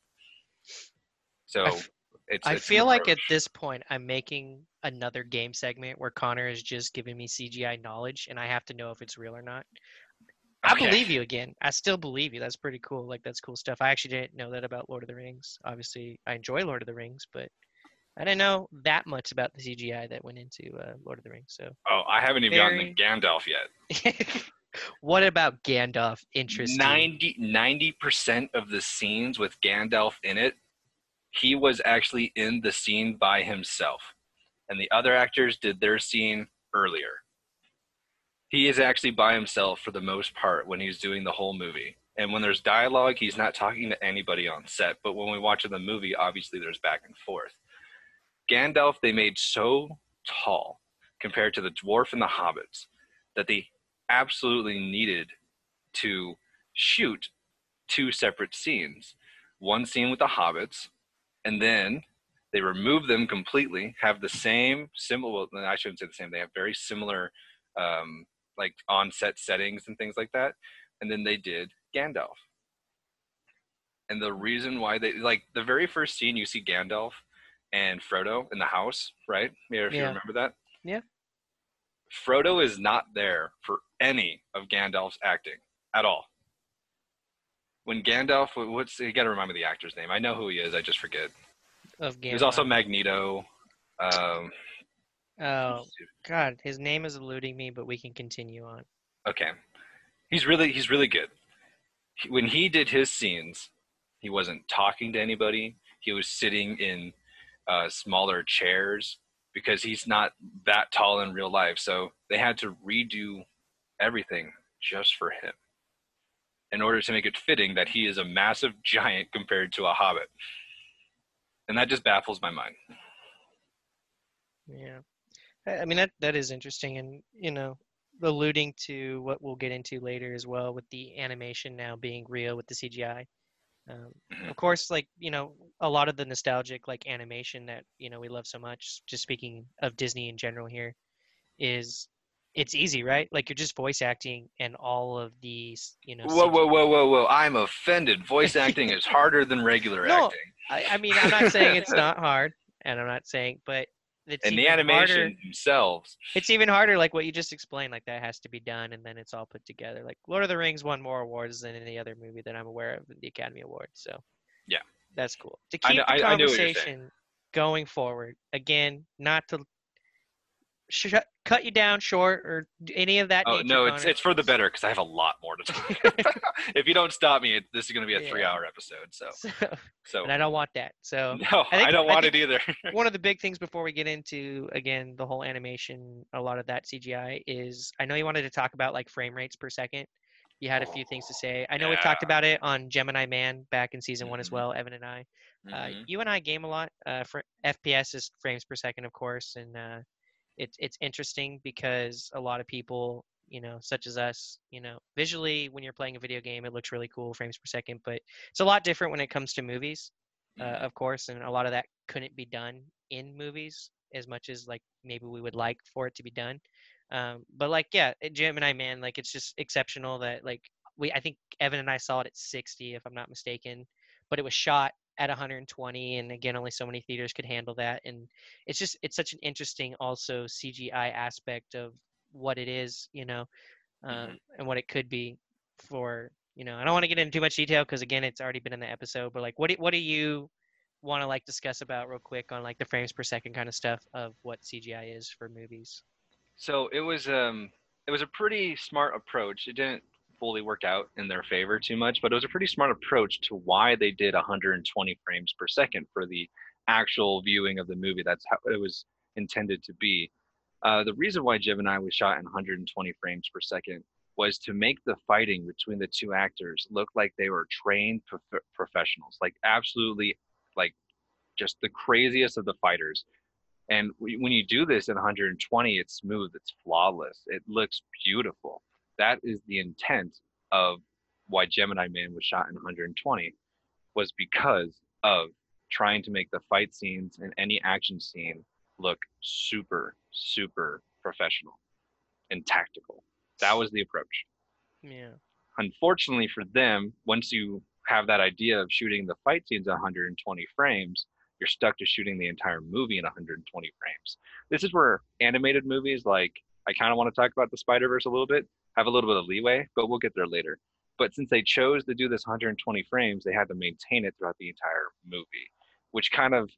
So I f- it's. I it's feel like at this point I'm making another game segment where Connor is just giving me CGI knowledge and I have to know if it's real or not. I Okay. believe you again. I still believe you. That's pretty cool. Like that's cool stuff. I actually didn't know that about Lord of the Rings. Obviously, I enjoy Lord of the Rings, but I didn't know that much about the CGI that went into uh, Lord of the Rings. So, Oh, I haven't even Very- gotten to Gandalf yet. what about Gandalf? Interesting. 90 percent of the scenes with Gandalf in it, he was actually in the scene by himself, and the other actors did their scene earlier. He is actually by himself for the most part when he's doing the whole movie. And when there's dialogue, he's not talking to anybody on set. But when we watch the movie, obviously there's back and forth. Gandalf they made so tall compared to the dwarf and the hobbits that they absolutely needed to shoot two separate scenes one scene with the hobbits and then they remove them completely have the same similar well, i shouldn't say the same they have very similar um, like on set settings and things like that and then they did gandalf and the reason why they like the very first scene you see gandalf and frodo in the house right yeah, if you remember that Yeah. Frodo is not there for any of Gandalf's acting at all. When Gandalf, what's you got to remind me the actor's name. I know who he is. I just forget. Of He was also Magneto. Um, Oh God, his name is eluding me, but we can continue on. okay, he's really he's really good. He- When he did his scenes, he wasn't talking to anybody. He was sitting in uh, smaller chairs because he's not that tall in real life. So they had to redo everything just for him in order to make it fitting that he is a massive giant compared to a hobbit. And that just baffles my mind. Yeah, I mean that that is interesting, and you know, alluding to what we'll get into later as well with the animation now being real with the CGI. Um, of course, like you know, a lot of the nostalgic like animation that you know we love so much. Just speaking of Disney in general here, is it's easy, right? Like you're just voice acting, and all of these, you know. Whoa, whoa, whoa, whoa, whoa. I'm offended. Voice acting is harder than regular No, acting. I, I mean, I'm not saying it's not hard, and I'm not saying, but it's And the animation harder- themselves. it's even harder like what you just explained like that has to be done and then it's all put together like lord of the rings won more awards than any other movie that i'm aware of in the academy awards so Yeah. that's cool to I keep know- the I- I know what you're saying. conversation going forward again not to sh- cut you down short or any of that Oh no, it's it's for the better because I have a lot more to talk. if you don't stop me, it, this is going to be a Yeah. three-hour episode. So, So- so and i don't want that so no, I I, don't want think- it either. one of the big things before we get into again the whole animation a lot of that cgi is i know you wanted to talk about like frame rates per second you had a few things to say i know we've talked about it on gemini man back in season one as Mhm. well evan and i uh, Mhm. you and i game a lot uh, for fps is frames per second of course and uh, it's it's interesting because a lot of people you know such as us you know visually when you're playing a video game it looks really cool frames per second but it's a lot different when it comes to movies uh, Mhm. of course, and a lot of that couldn't be done in movies as much as like maybe we would like for it to be done. Um, but like, yeah, Gemini Man, like it's just exceptional that like we, I think Evan and I saw it at 60, if I'm not mistaken, but it was shot at 120, and again, only so many theaters could handle that, and it's just it's such an interesting also CGI aspect of what it is, you know, um, Mhm. and what it could be for you know. I don't want to get into too much detail because again, it's already been in the episode. But like, what do, what do you want to like discuss about real quick on like the frames per second kind of stuff of what CGI is for movies? So it was um it was a pretty smart approach. It didn't fully work out in their favor too much, but it was a pretty smart approach to why they did 120 frames per second for the actual viewing of the movie. That's how it was intended to be. Uh, the reason why Gemini was shot in 120 frames per second was to make the fighting between the two actors look like they were trained prof- professionals, like absolutely, like just the craziest of the fighters. And when you do this in 120, it's smooth, it's flawless, it looks beautiful. That is the intent of why Gemini Man was shot in 120, was because of trying to make the fight scenes and any action scene look super, super professional and tactical. That was the approach. Yeah. Unfortunately for them, once you have that idea of shooting the fight scenes at 120 frames, you're stuck to shooting the entire movie in 120 frames. This is where animated movies, like I kind of want to talk about the Spider Verse a little bit, have a little bit of leeway, but we'll get there later. But since they chose to do this 120 frames, they had to maintain it throughout the entire movie, which kind of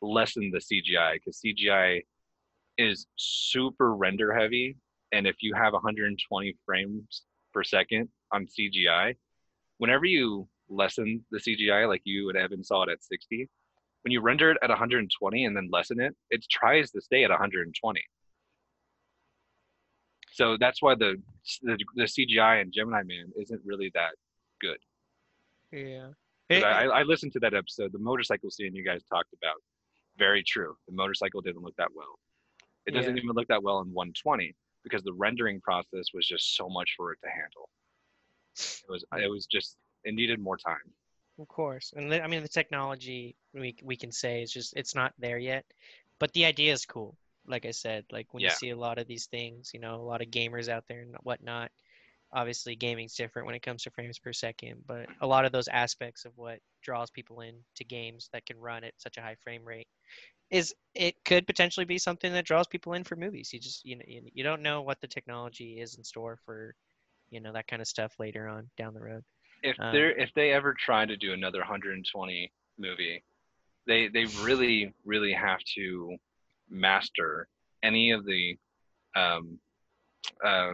lessened the CGI because CGI is super render heavy. And if you have 120 frames per second on CGI, whenever you lessen the CGI, like you and Evan saw it at 60, when you render it at 120 and then lessen it, it tries to stay at 120. So that's why the the, the CGI in Gemini Man isn't really that good. Yeah. It- I, I listened to that episode, the motorcycle scene you guys talked about. Very true. The motorcycle didn't look that well. It doesn't Yeah. even look that well in 120 because the rendering process was just so much for it to handle. It was it was just it needed more time. Of course, and I mean the technology we we can say is just it's not there yet, but the idea is cool. Like I said, like when you see a lot of these things, you know, a lot of gamers out there and whatnot. Obviously, gaming's different when it comes to frames per second, but a lot of those aspects of what draws people in to games that can run at such a high frame rate is it could potentially be something that draws people in for movies. You just you know you, don't know what the technology is in store for you know that kind of stuff later on down the road. If Um, they're if they ever try to do another 120 movie, they they really really have to master any of the um, uh,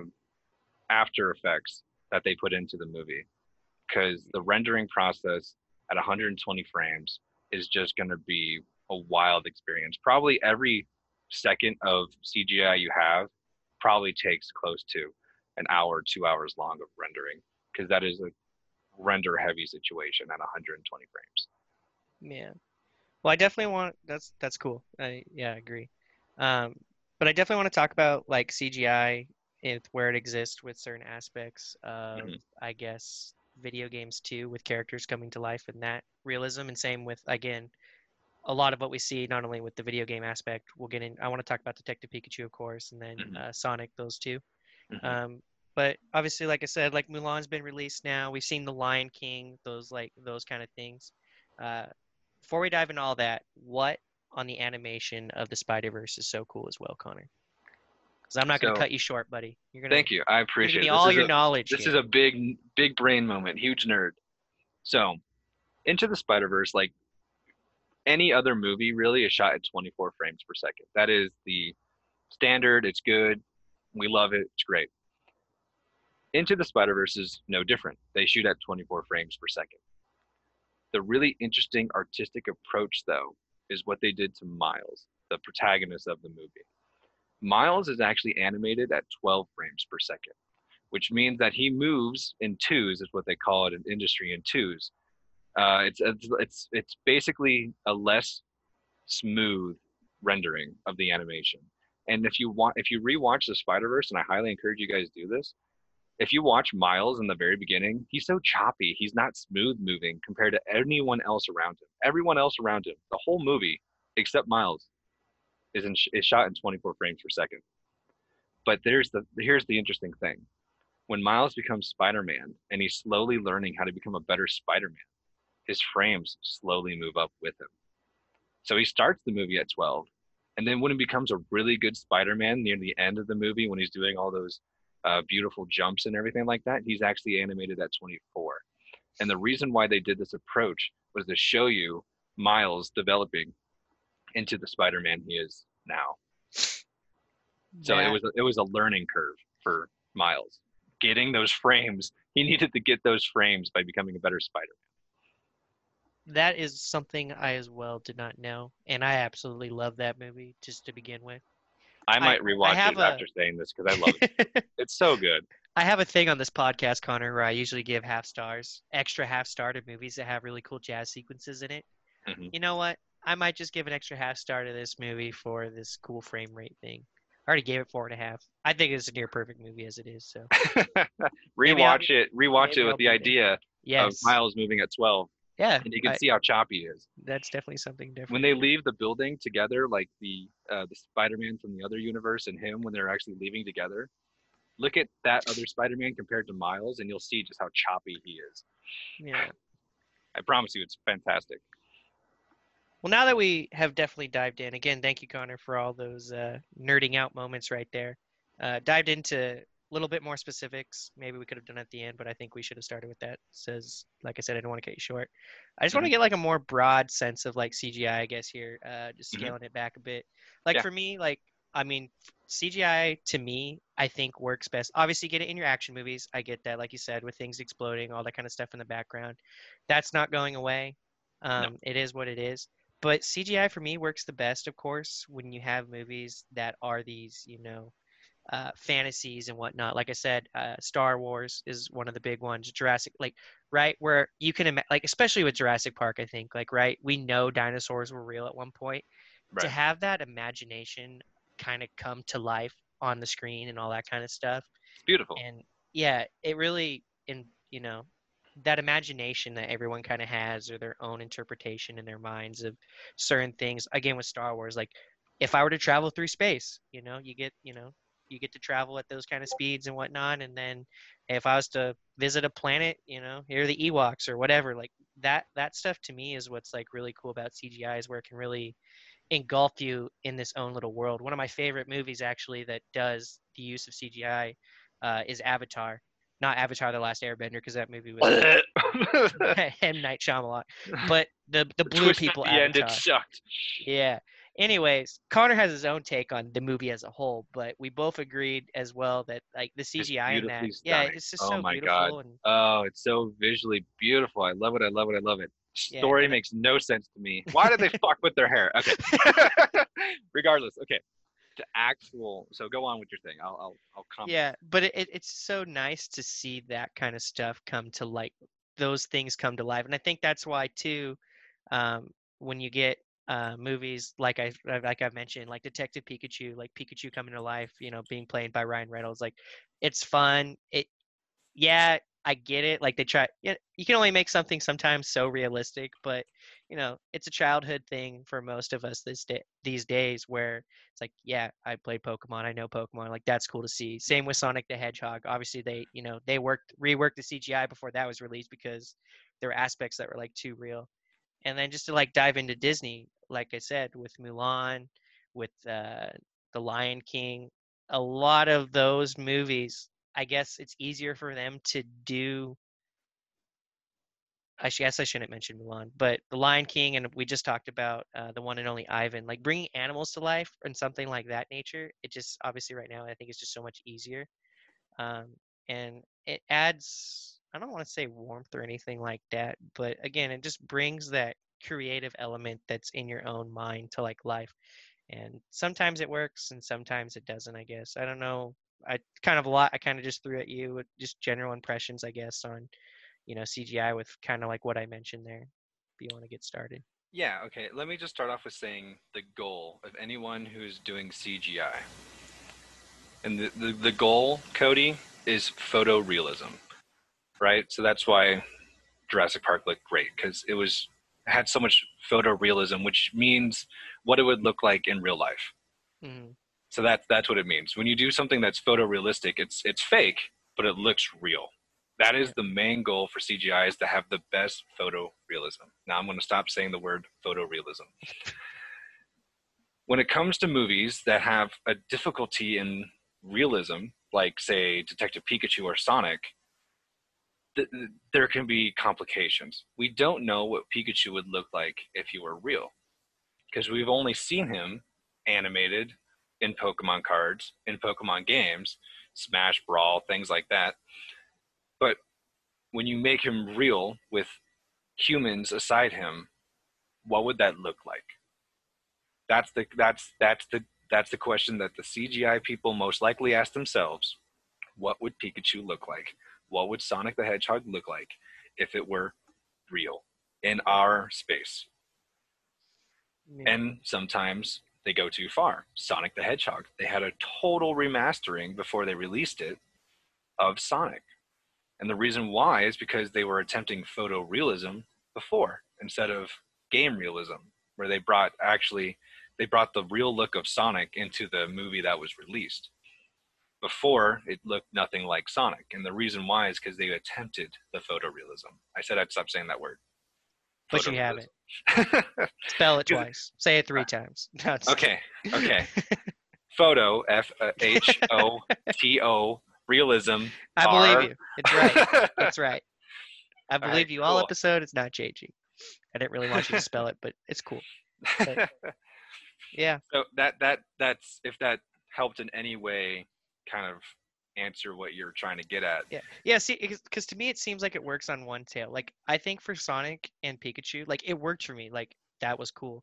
after effects that they put into the movie, because the rendering process at 120 frames is just going to be a wild experience. Probably every second of CGI you have probably takes close to an hour, two hours long of rendering, because that is a render heavy situation at 120 frames. Yeah. Well, I definitely want that's that's cool. I yeah, I agree. Um, but I definitely want to talk about like CGI and where it exists with certain aspects of Mhm. I guess video games too, with characters coming to life and that realism, and same with again a lot of what we see not only with the video game aspect. We'll get in. I want to talk about Detective Pikachu, of course, and then Mhm. uh, Sonic. Those two. Mhm. Um, but obviously, like I said, like Mulan's been released now. We've seen The Lion King, those like those kind of things. Uh, before we dive into all that, what on the animation of the Spider Verse is so cool as well, Connor? Because I'm not going to So- cut you short, buddy. You're gonna Thank you. I appreciate it. all your a- knowledge. this here. is a big big brain moment huge nerd so into the spider verse like any other movie really is shot at 24 frames per second that is the standard it's good we love it it's great into the spider verse is no different they shoot at 24 frames per second the really interesting artistic approach though is what they did to miles the protagonist of the movie miles is actually animated at 12 frames per second which means that he moves in twos, is what they call it in industry in twos. Uh, it's, it's it's basically a less smooth rendering of the animation. And if you want, if you rewatch the Spider Verse, and I highly encourage you guys to do this, if you watch Miles in the very beginning, he's so choppy. He's not smooth moving compared to anyone else around him. Everyone else around him, the whole movie except Miles, is in, is shot in 24 frames per second. But there's the here's the interesting thing when Miles becomes Spider Man and he's slowly learning how to become a better Spider Man, his frames slowly move up with him. So he starts the movie at 12. And then when he becomes a really good Spider Man near the end of the movie, when he's doing all those uh, beautiful jumps and everything like that, he's actually animated at 24. And the reason why they did this approach was to show you Miles developing into the Spider Man he is now. So That- it was it was a learning curve for Miles. Getting those frames, he needed to get those frames by becoming a better Spider. Man. That is something I as well did not know, and I absolutely love that movie just to begin with. I I- might I rewatch have it a- after saying this because I love it. it's so good. I have a thing on this podcast, Connor, where I usually give half stars, extra half star to movies that have really cool jazz sequences in it. Mhm. You know what? I might just give an extra half star to this movie for this cool frame rate thing. I already gave it four and a half. I think it's a near perfect movie as it is. So rewatch it. Rewatch it with I'll the idea of Miles moving at 12, yeah, and you can I- see how choppy he is. that's definitely something different. When they leave the building together, like the uh, the Spider-Man from the other universe and him, when they're actually leaving together, look at that other Spider-Man compared to Miles, and you'll see just how choppy he is. yeah. I promise you, it's fantastic. Well, now that we have definitely dived in, again, thank you, Connor, for all those uh, nerding out moments right there. Uh, dived into little bit more specifics. Maybe we could have done at the end, but I think we should have started with that. Says, like I said, I don't want to cut you short. I just want to get like a more broad sense of like CGI, I guess here, uh, just Mhm. scaling it back a bit. Like Yeah. for me, like I mean, CGI to me, I think works best. Obviously, get it in your action movies. I get that, like you said, with things exploding, all that kind of stuff in the background. That's not going away. Um, It is what it is. But CGI for me works the best, of course, when you have movies that are these, you know, uh, fantasies and whatnot. Like I said, uh, Star Wars is one of the big ones. Jurassic, like, right, where you can, ima- like, especially with Jurassic Park, I think, like, right, we know dinosaurs were real at one point. To have that imagination kind of come to life on the screen and all that kind of stuff, It's beautiful. and yeah it really in you know that imagination that everyone kind of has or their own interpretation in their minds of certain things again with star wars like if i were to travel through space you know you get you know you get to travel at those kind of speeds and whatnot and then if i was to visit a planet you know here the ewoks or whatever like that that stuff to me is what's like really cool about cgi is where it can really engulf you in this own little world. One of my favorite movies actually that does the use of CGI uh, is Avatar. Not Avatar: The Last Airbender because that movie was M Night Shyamalan, but the the blue Twist people at the Avatar. end, it sucked. Yeah. Anyways, Connor has his own take on the movie as a whole, but we both agreed as well that like the CGI in that, beautifully yeah, it's just Oh so my beautiful God. and Oh, it's so visually beautiful. I love it. I love it. I love it. Story it- makes no sense to me. Why did they fuck with their hair? Okay. Regardless, okay. The actual. So go on with your thing. I'll I'll I'll comment. Yeah, but it, it, it's so nice to see that kind of stuff come to light. Those things come to life, and I think that's why too. Um, when you get uh, movies like I like I've mentioned, like Detective Pikachu, like Pikachu coming to life, you know, being played by Ryan Reynolds, like it's fun. It, yeah, I get it. Like they try, you can only make something sometimes so realistic, but you know, it's a childhood thing for most of us this day, these days where it's like, yeah, I played Pokemon, I know Pokemon, like that's cool to see. Same with Sonic the Hedgehog. Obviously, they, you know, they worked reworked the CGI before that was released because there were aspects that were like too real. And then just to like dive into Disney, like I said, with Mulan, with uh, The Lion King, a lot of those movies, I guess it's easier for them to do. I guess I shouldn't mention Mulan, but The Lion King, and we just talked about uh, the one and only Ivan. Like bringing animals to life and something like that nature, it just obviously right now I think it's just so much easier, um, and it adds. I don't want to say warmth or anything like that, but again, it just brings that creative element that's in your own mind to like life. And sometimes it works, and sometimes it doesn't. I guess I don't know. I kind of a lot. I kind of just threw at you just general impressions, I guess, on you know CGI with kind of like what I mentioned there. If you want to get started. Yeah, okay. Let me just start off with saying the goal of anyone who's doing CGI. And the, the, the goal, Cody, is photorealism, right? So that's why Jurassic Park looked great because it was had so much photorealism, which means what it would look like in real life. hmm So that's that's what it means. When you do something that's photorealistic, it's it's fake, but it looks real. That is the main goal for CGI is to have the best photorealism. Now I'm going to stop saying the word photorealism. when it comes to movies that have a difficulty in realism, like say Detective Pikachu or Sonic, th- th- there can be complications. We don't know what Pikachu would look like if he were real, because we've only seen him animated in Pokemon cards, in Pokemon games, Smash, Brawl, things like that. But when you make him real with humans aside him, what would that look like? That's the that's that's the that's the question that the CGI people most likely ask themselves. What would Pikachu look like? What would Sonic the Hedgehog look like if it were real in our space? Yeah. And sometimes they go too far. Sonic the Hedgehog, they had a total remastering before they released it of Sonic. And the reason why is because they were attempting photorealism before instead of game realism, where they brought actually they brought the real look of Sonic into the movie that was released. Before it looked nothing like Sonic, and the reason why is because they attempted the photorealism. I said I'd stop saying that word. but you haven't. Photorealism. Spell it- twice. Say it three times. No, okay, okay. Photo F uh, H O T O realism. I believe R. you. It's right. It's right. I All right, believe you all cool. episode. It's not changing. I didn't really want you to spell it, but it's cool. Yeah. so that that that's if that helped in any way, kind of answer what you're trying to get at. Yeah. Yeah. See, because to me, it seems like it works on one tail. Like, I think for Sonic and Pikachu, like, it worked for me. Like, that was cool.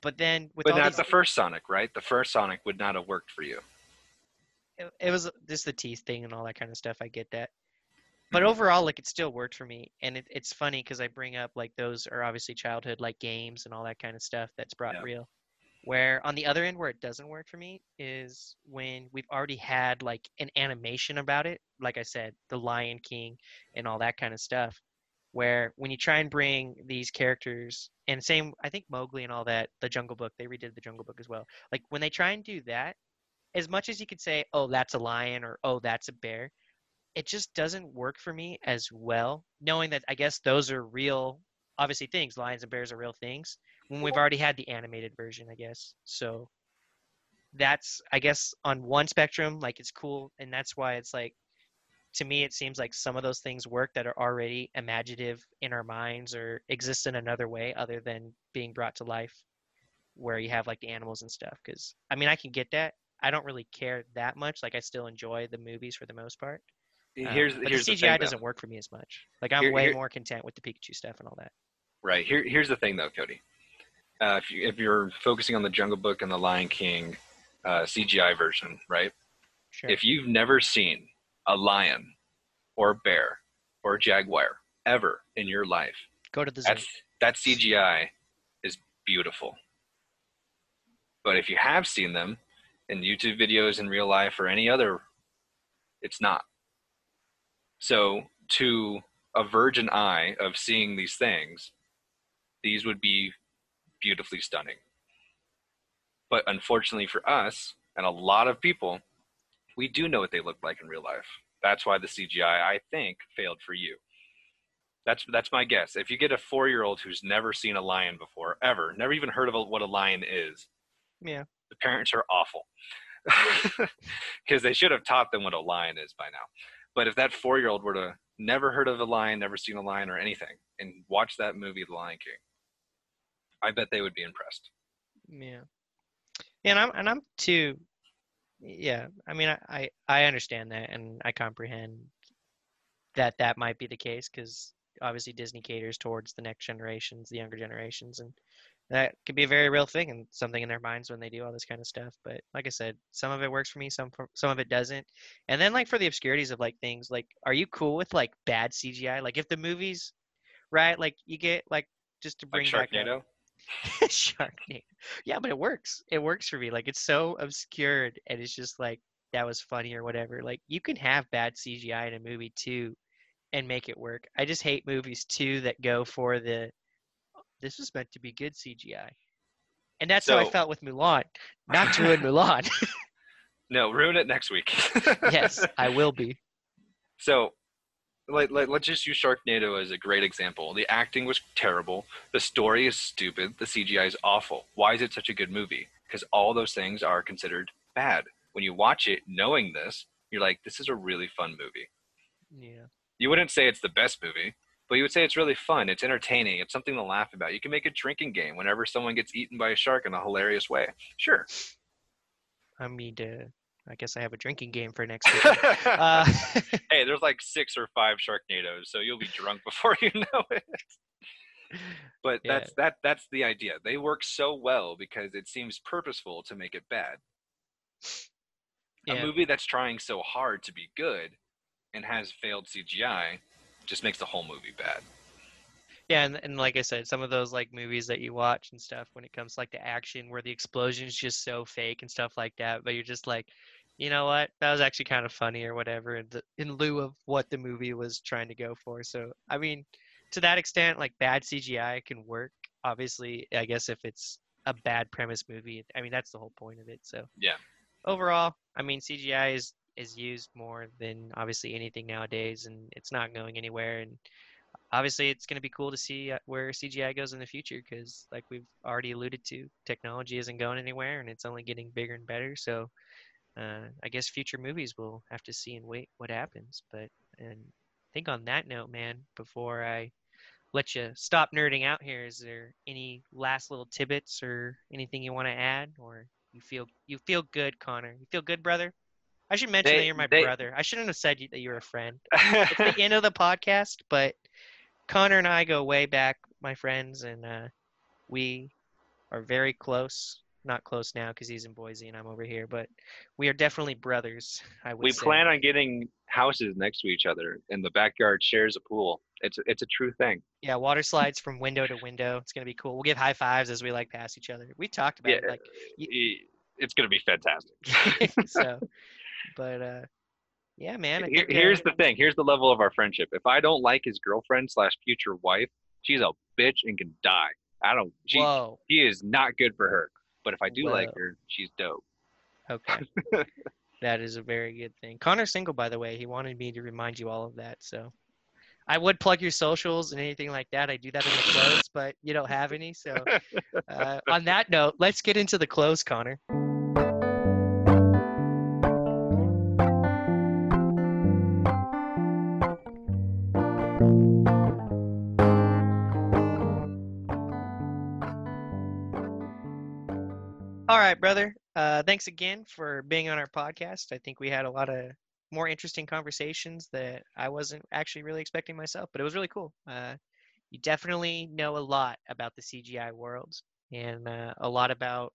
But then with But not these, the first Sonic, right? The first Sonic would not have worked for you. It, it was just the teeth thing and all that kind of stuff. I get that. But Mhm. overall, like, it still worked for me. And it, it's funny because I bring up, like, those are obviously childhood, like, games and all that kind of stuff that's brought Yeah. real. Where on the other end, where it doesn't work for me is when we've already had like an animation about it. Like I said, The Lion King and all that kind of stuff. Where when you try and bring these characters, and same, I think Mowgli and all that, the Jungle Book, they redid the Jungle Book as well. Like when they try and do that, as much as you could say, oh, that's a lion or oh, that's a bear, it just doesn't work for me as well. Knowing that I guess those are real obviously things. Lions and bears are real things. When we've already had the animated version, I guess. So that's I guess on one spectrum, like it's cool, and that's why it's like to me it seems like some of those things work that are already imaginative in our minds or exist in another way other than being brought to life where you have like the animals and stuff because i mean i can get that i don't really care that much like i still enjoy the movies for the most part um, but here's the the cgi thing, doesn't work for me as much like i'm Here- way here- more content with the pikachu stuff and all that Right. Here, here's the thing, though, Cody. Uh, if, you, if you're focusing on the Jungle Book and the Lion King uh, CGI version, right? sure If you've never seen a lion or a bear or a jaguar ever in your life, go to the zoo that's that CGI is beautiful. But if you have seen them in YouTube videos in real life or any other, it's not. So to a virgin eye of seeing these things, these would be beautifully stunning. But unfortunately for us and a lot of people, we do know what they look like in real life. That's why the CGI, I think, failed for you. That's that's my guess. If you get a four-year-old who's never seen a lion before, ever, never even heard of a, what a lion is, yeah the parents are awful because they should have taught them what a lion is by now. But if that four-year-old were to never heard of a lion, never seen a lion or anything, and watch that movie, The Lion King, I bet they would be impressed. Yeah. And I'm and I'm too yeah, I mean I, I I understand that and I comprehend that that might be the case cuz obviously Disney caters towards the next generations, the younger generations and that could be a very real thing and something in their minds when they do all this kind of stuff. But like I said, some of it works for me, some for, some of it doesn't. And then like for the obscurities of like things, like are you cool with like bad CGI? Like if the movies, right? Like you get like just to bring Like back up- Sharknado. Sharknado. Yeah, but it works. It works for me. Like it's so obscured and it's just like that was funny or whatever. Like you can have bad CGI in a movie too and make it work. I just hate movies too that go for the this was meant to be good CGI. And that's how I felt with Mulan. Not to ruin Mulan. No, ruin it next week. yes, I will be. So, like, like, let's just use Sharknado as a great example. The acting was terrible. The story is stupid. The CGI is awful. Why is it such a good movie? Because all those things are considered bad. When you watch it knowing this, you're like, this is a really fun movie. Yeah. You wouldn't say it's the best movie, but you would say it's really fun. It's entertaining. It's something to laugh about. You can make a drinking game whenever someone gets eaten by a shark in a hilarious way. Sure. I mean to I guess I have a drinking game for next week. Uh, hey, there's like six or five Sharknadoes, so you'll be drunk before you know it. But Yeah. that's that that's the idea. They work so well because it seems purposeful to make it bad. yeah. A movie that's trying so hard to be good and has failed CGI just makes the whole movie bad. Yeah, and, and like I said, some of those like movies that you watch and stuff when it comes to like to action where the explosion is just so fake and stuff like that, but you're just like, you know what, that was actually kind of funny or whatever in, the, in lieu of what the movie was trying to go for. So I mean, to that extent, like bad CGI can work. Obviously, I guess if it's a bad premise movie, I mean that's the whole point of it. So Yeah. overall, I mean CGI is is used more than obviously anything nowadays, and it's not going anywhere. And obviously it's going to be cool to see uh, where CGI goes in the future because, like we've already alluded to, technology isn't going anywhere and it's only getting bigger and better. So, uh, I guess future movies will have to see and wait what happens. But and I think on that note, man, before I let you stop nerding out here, is there any last little tidbits or anything you want to add, or you feel you feel good, Connor? You feel good, brother? I should mention They- that you're my they- brother. I shouldn't have said you, that you're a friend it's the end of the podcast, but Connor and I go way back, my friends, and uh, we are very close. Not close now because he's in Boise and I'm over here, but we are definitely brothers. I would we say. plan on getting houses next to each other and the backyard shares a pool. It's it's a true thing. Yeah, water slides from window to window. It's gonna be cool. We'll give high fives as we like pass each other. We talked about Yeah. it, like E- It's going to be fantastic. so. But uh, yeah, man. Here- think, uh, here's the thing. Here's the level of our friendship. If I don't like his girlfriend slash future wife, she's a bitch and can die. I don't. She whoa. she is not good for her. But if I do like her, she's dope. Okay. that is a very good thing. Connor's single, by the way. He wanted me to remind you all of that. So I would plug your socials and anything like that. I do that in the close, but you don't have any. So, uh, on that note, let's get into the close, Connor. Right, brother. Uh, thanks again for being on our podcast. I think we had a lot of more interesting conversations that I wasn't actually really expecting myself, but it was really cool. Uh, you definitely know a lot about the CGI world and uh, a lot about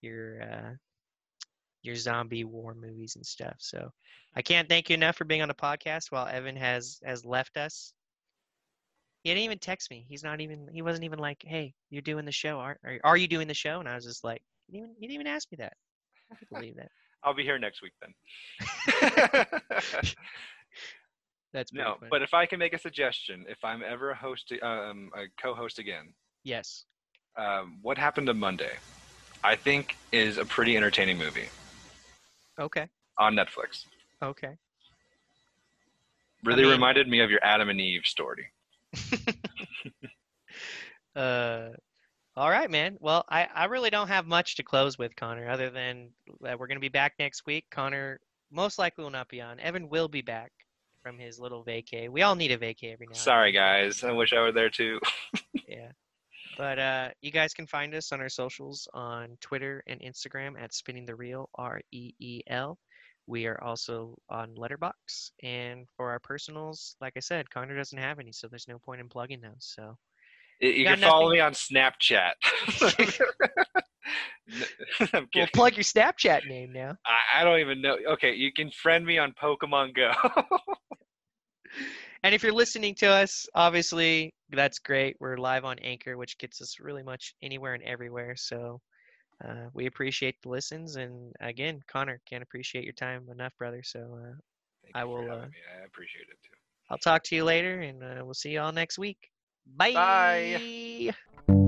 your uh, your zombie war movies and stuff. So I can't thank you enough for being on the podcast while Evan has has left us. He didn't even text me. He's not even. He wasn't even like, "Hey, you're doing the show. Are are, are you doing the show?" And I was just like, "You didn't even, you didn't even ask me that." I can't believe that. I'll be here next week then. That's no, funny. but if I can make a suggestion, if I'm ever a host, um, a co-host again, yes. um, what happened to Monday? I think is a pretty entertaining movie Okay. on Netflix. Okay. Really mean- reminded me of your Adam and Eve story. uh, all right, man. Well, I, I really don't have much to close with, Connor, other than that we're going to be back next week. Connor most likely will not be on. Evan will be back from his little vacay. We all need a vacay every now and Sorry, guys. I wish I were there too. Yeah. But uh, you guys can find us on our socials on Twitter and Instagram at Spinning the Reel, R E E L. We are also on Letterboxd, and for our personals, like I said, Connor doesn't have any, so there's no point in plugging those. So You, you got can follow nothing- me on Snapchat. I'm we'll plug your Snapchat name now. I, I don't even know. Okay, you can friend me on Pokemon Go. And if you're listening to us, obviously that's great. We're live on Anchor, which gets us really much anywhere and everywhere. So uh, we appreciate the listens. And again, Connor, can't appreciate your time enough, brother. So uh, I will, uh. I appreciate it too. I'll talk to you later, and uh, we'll see you all next week. Bye. Bye.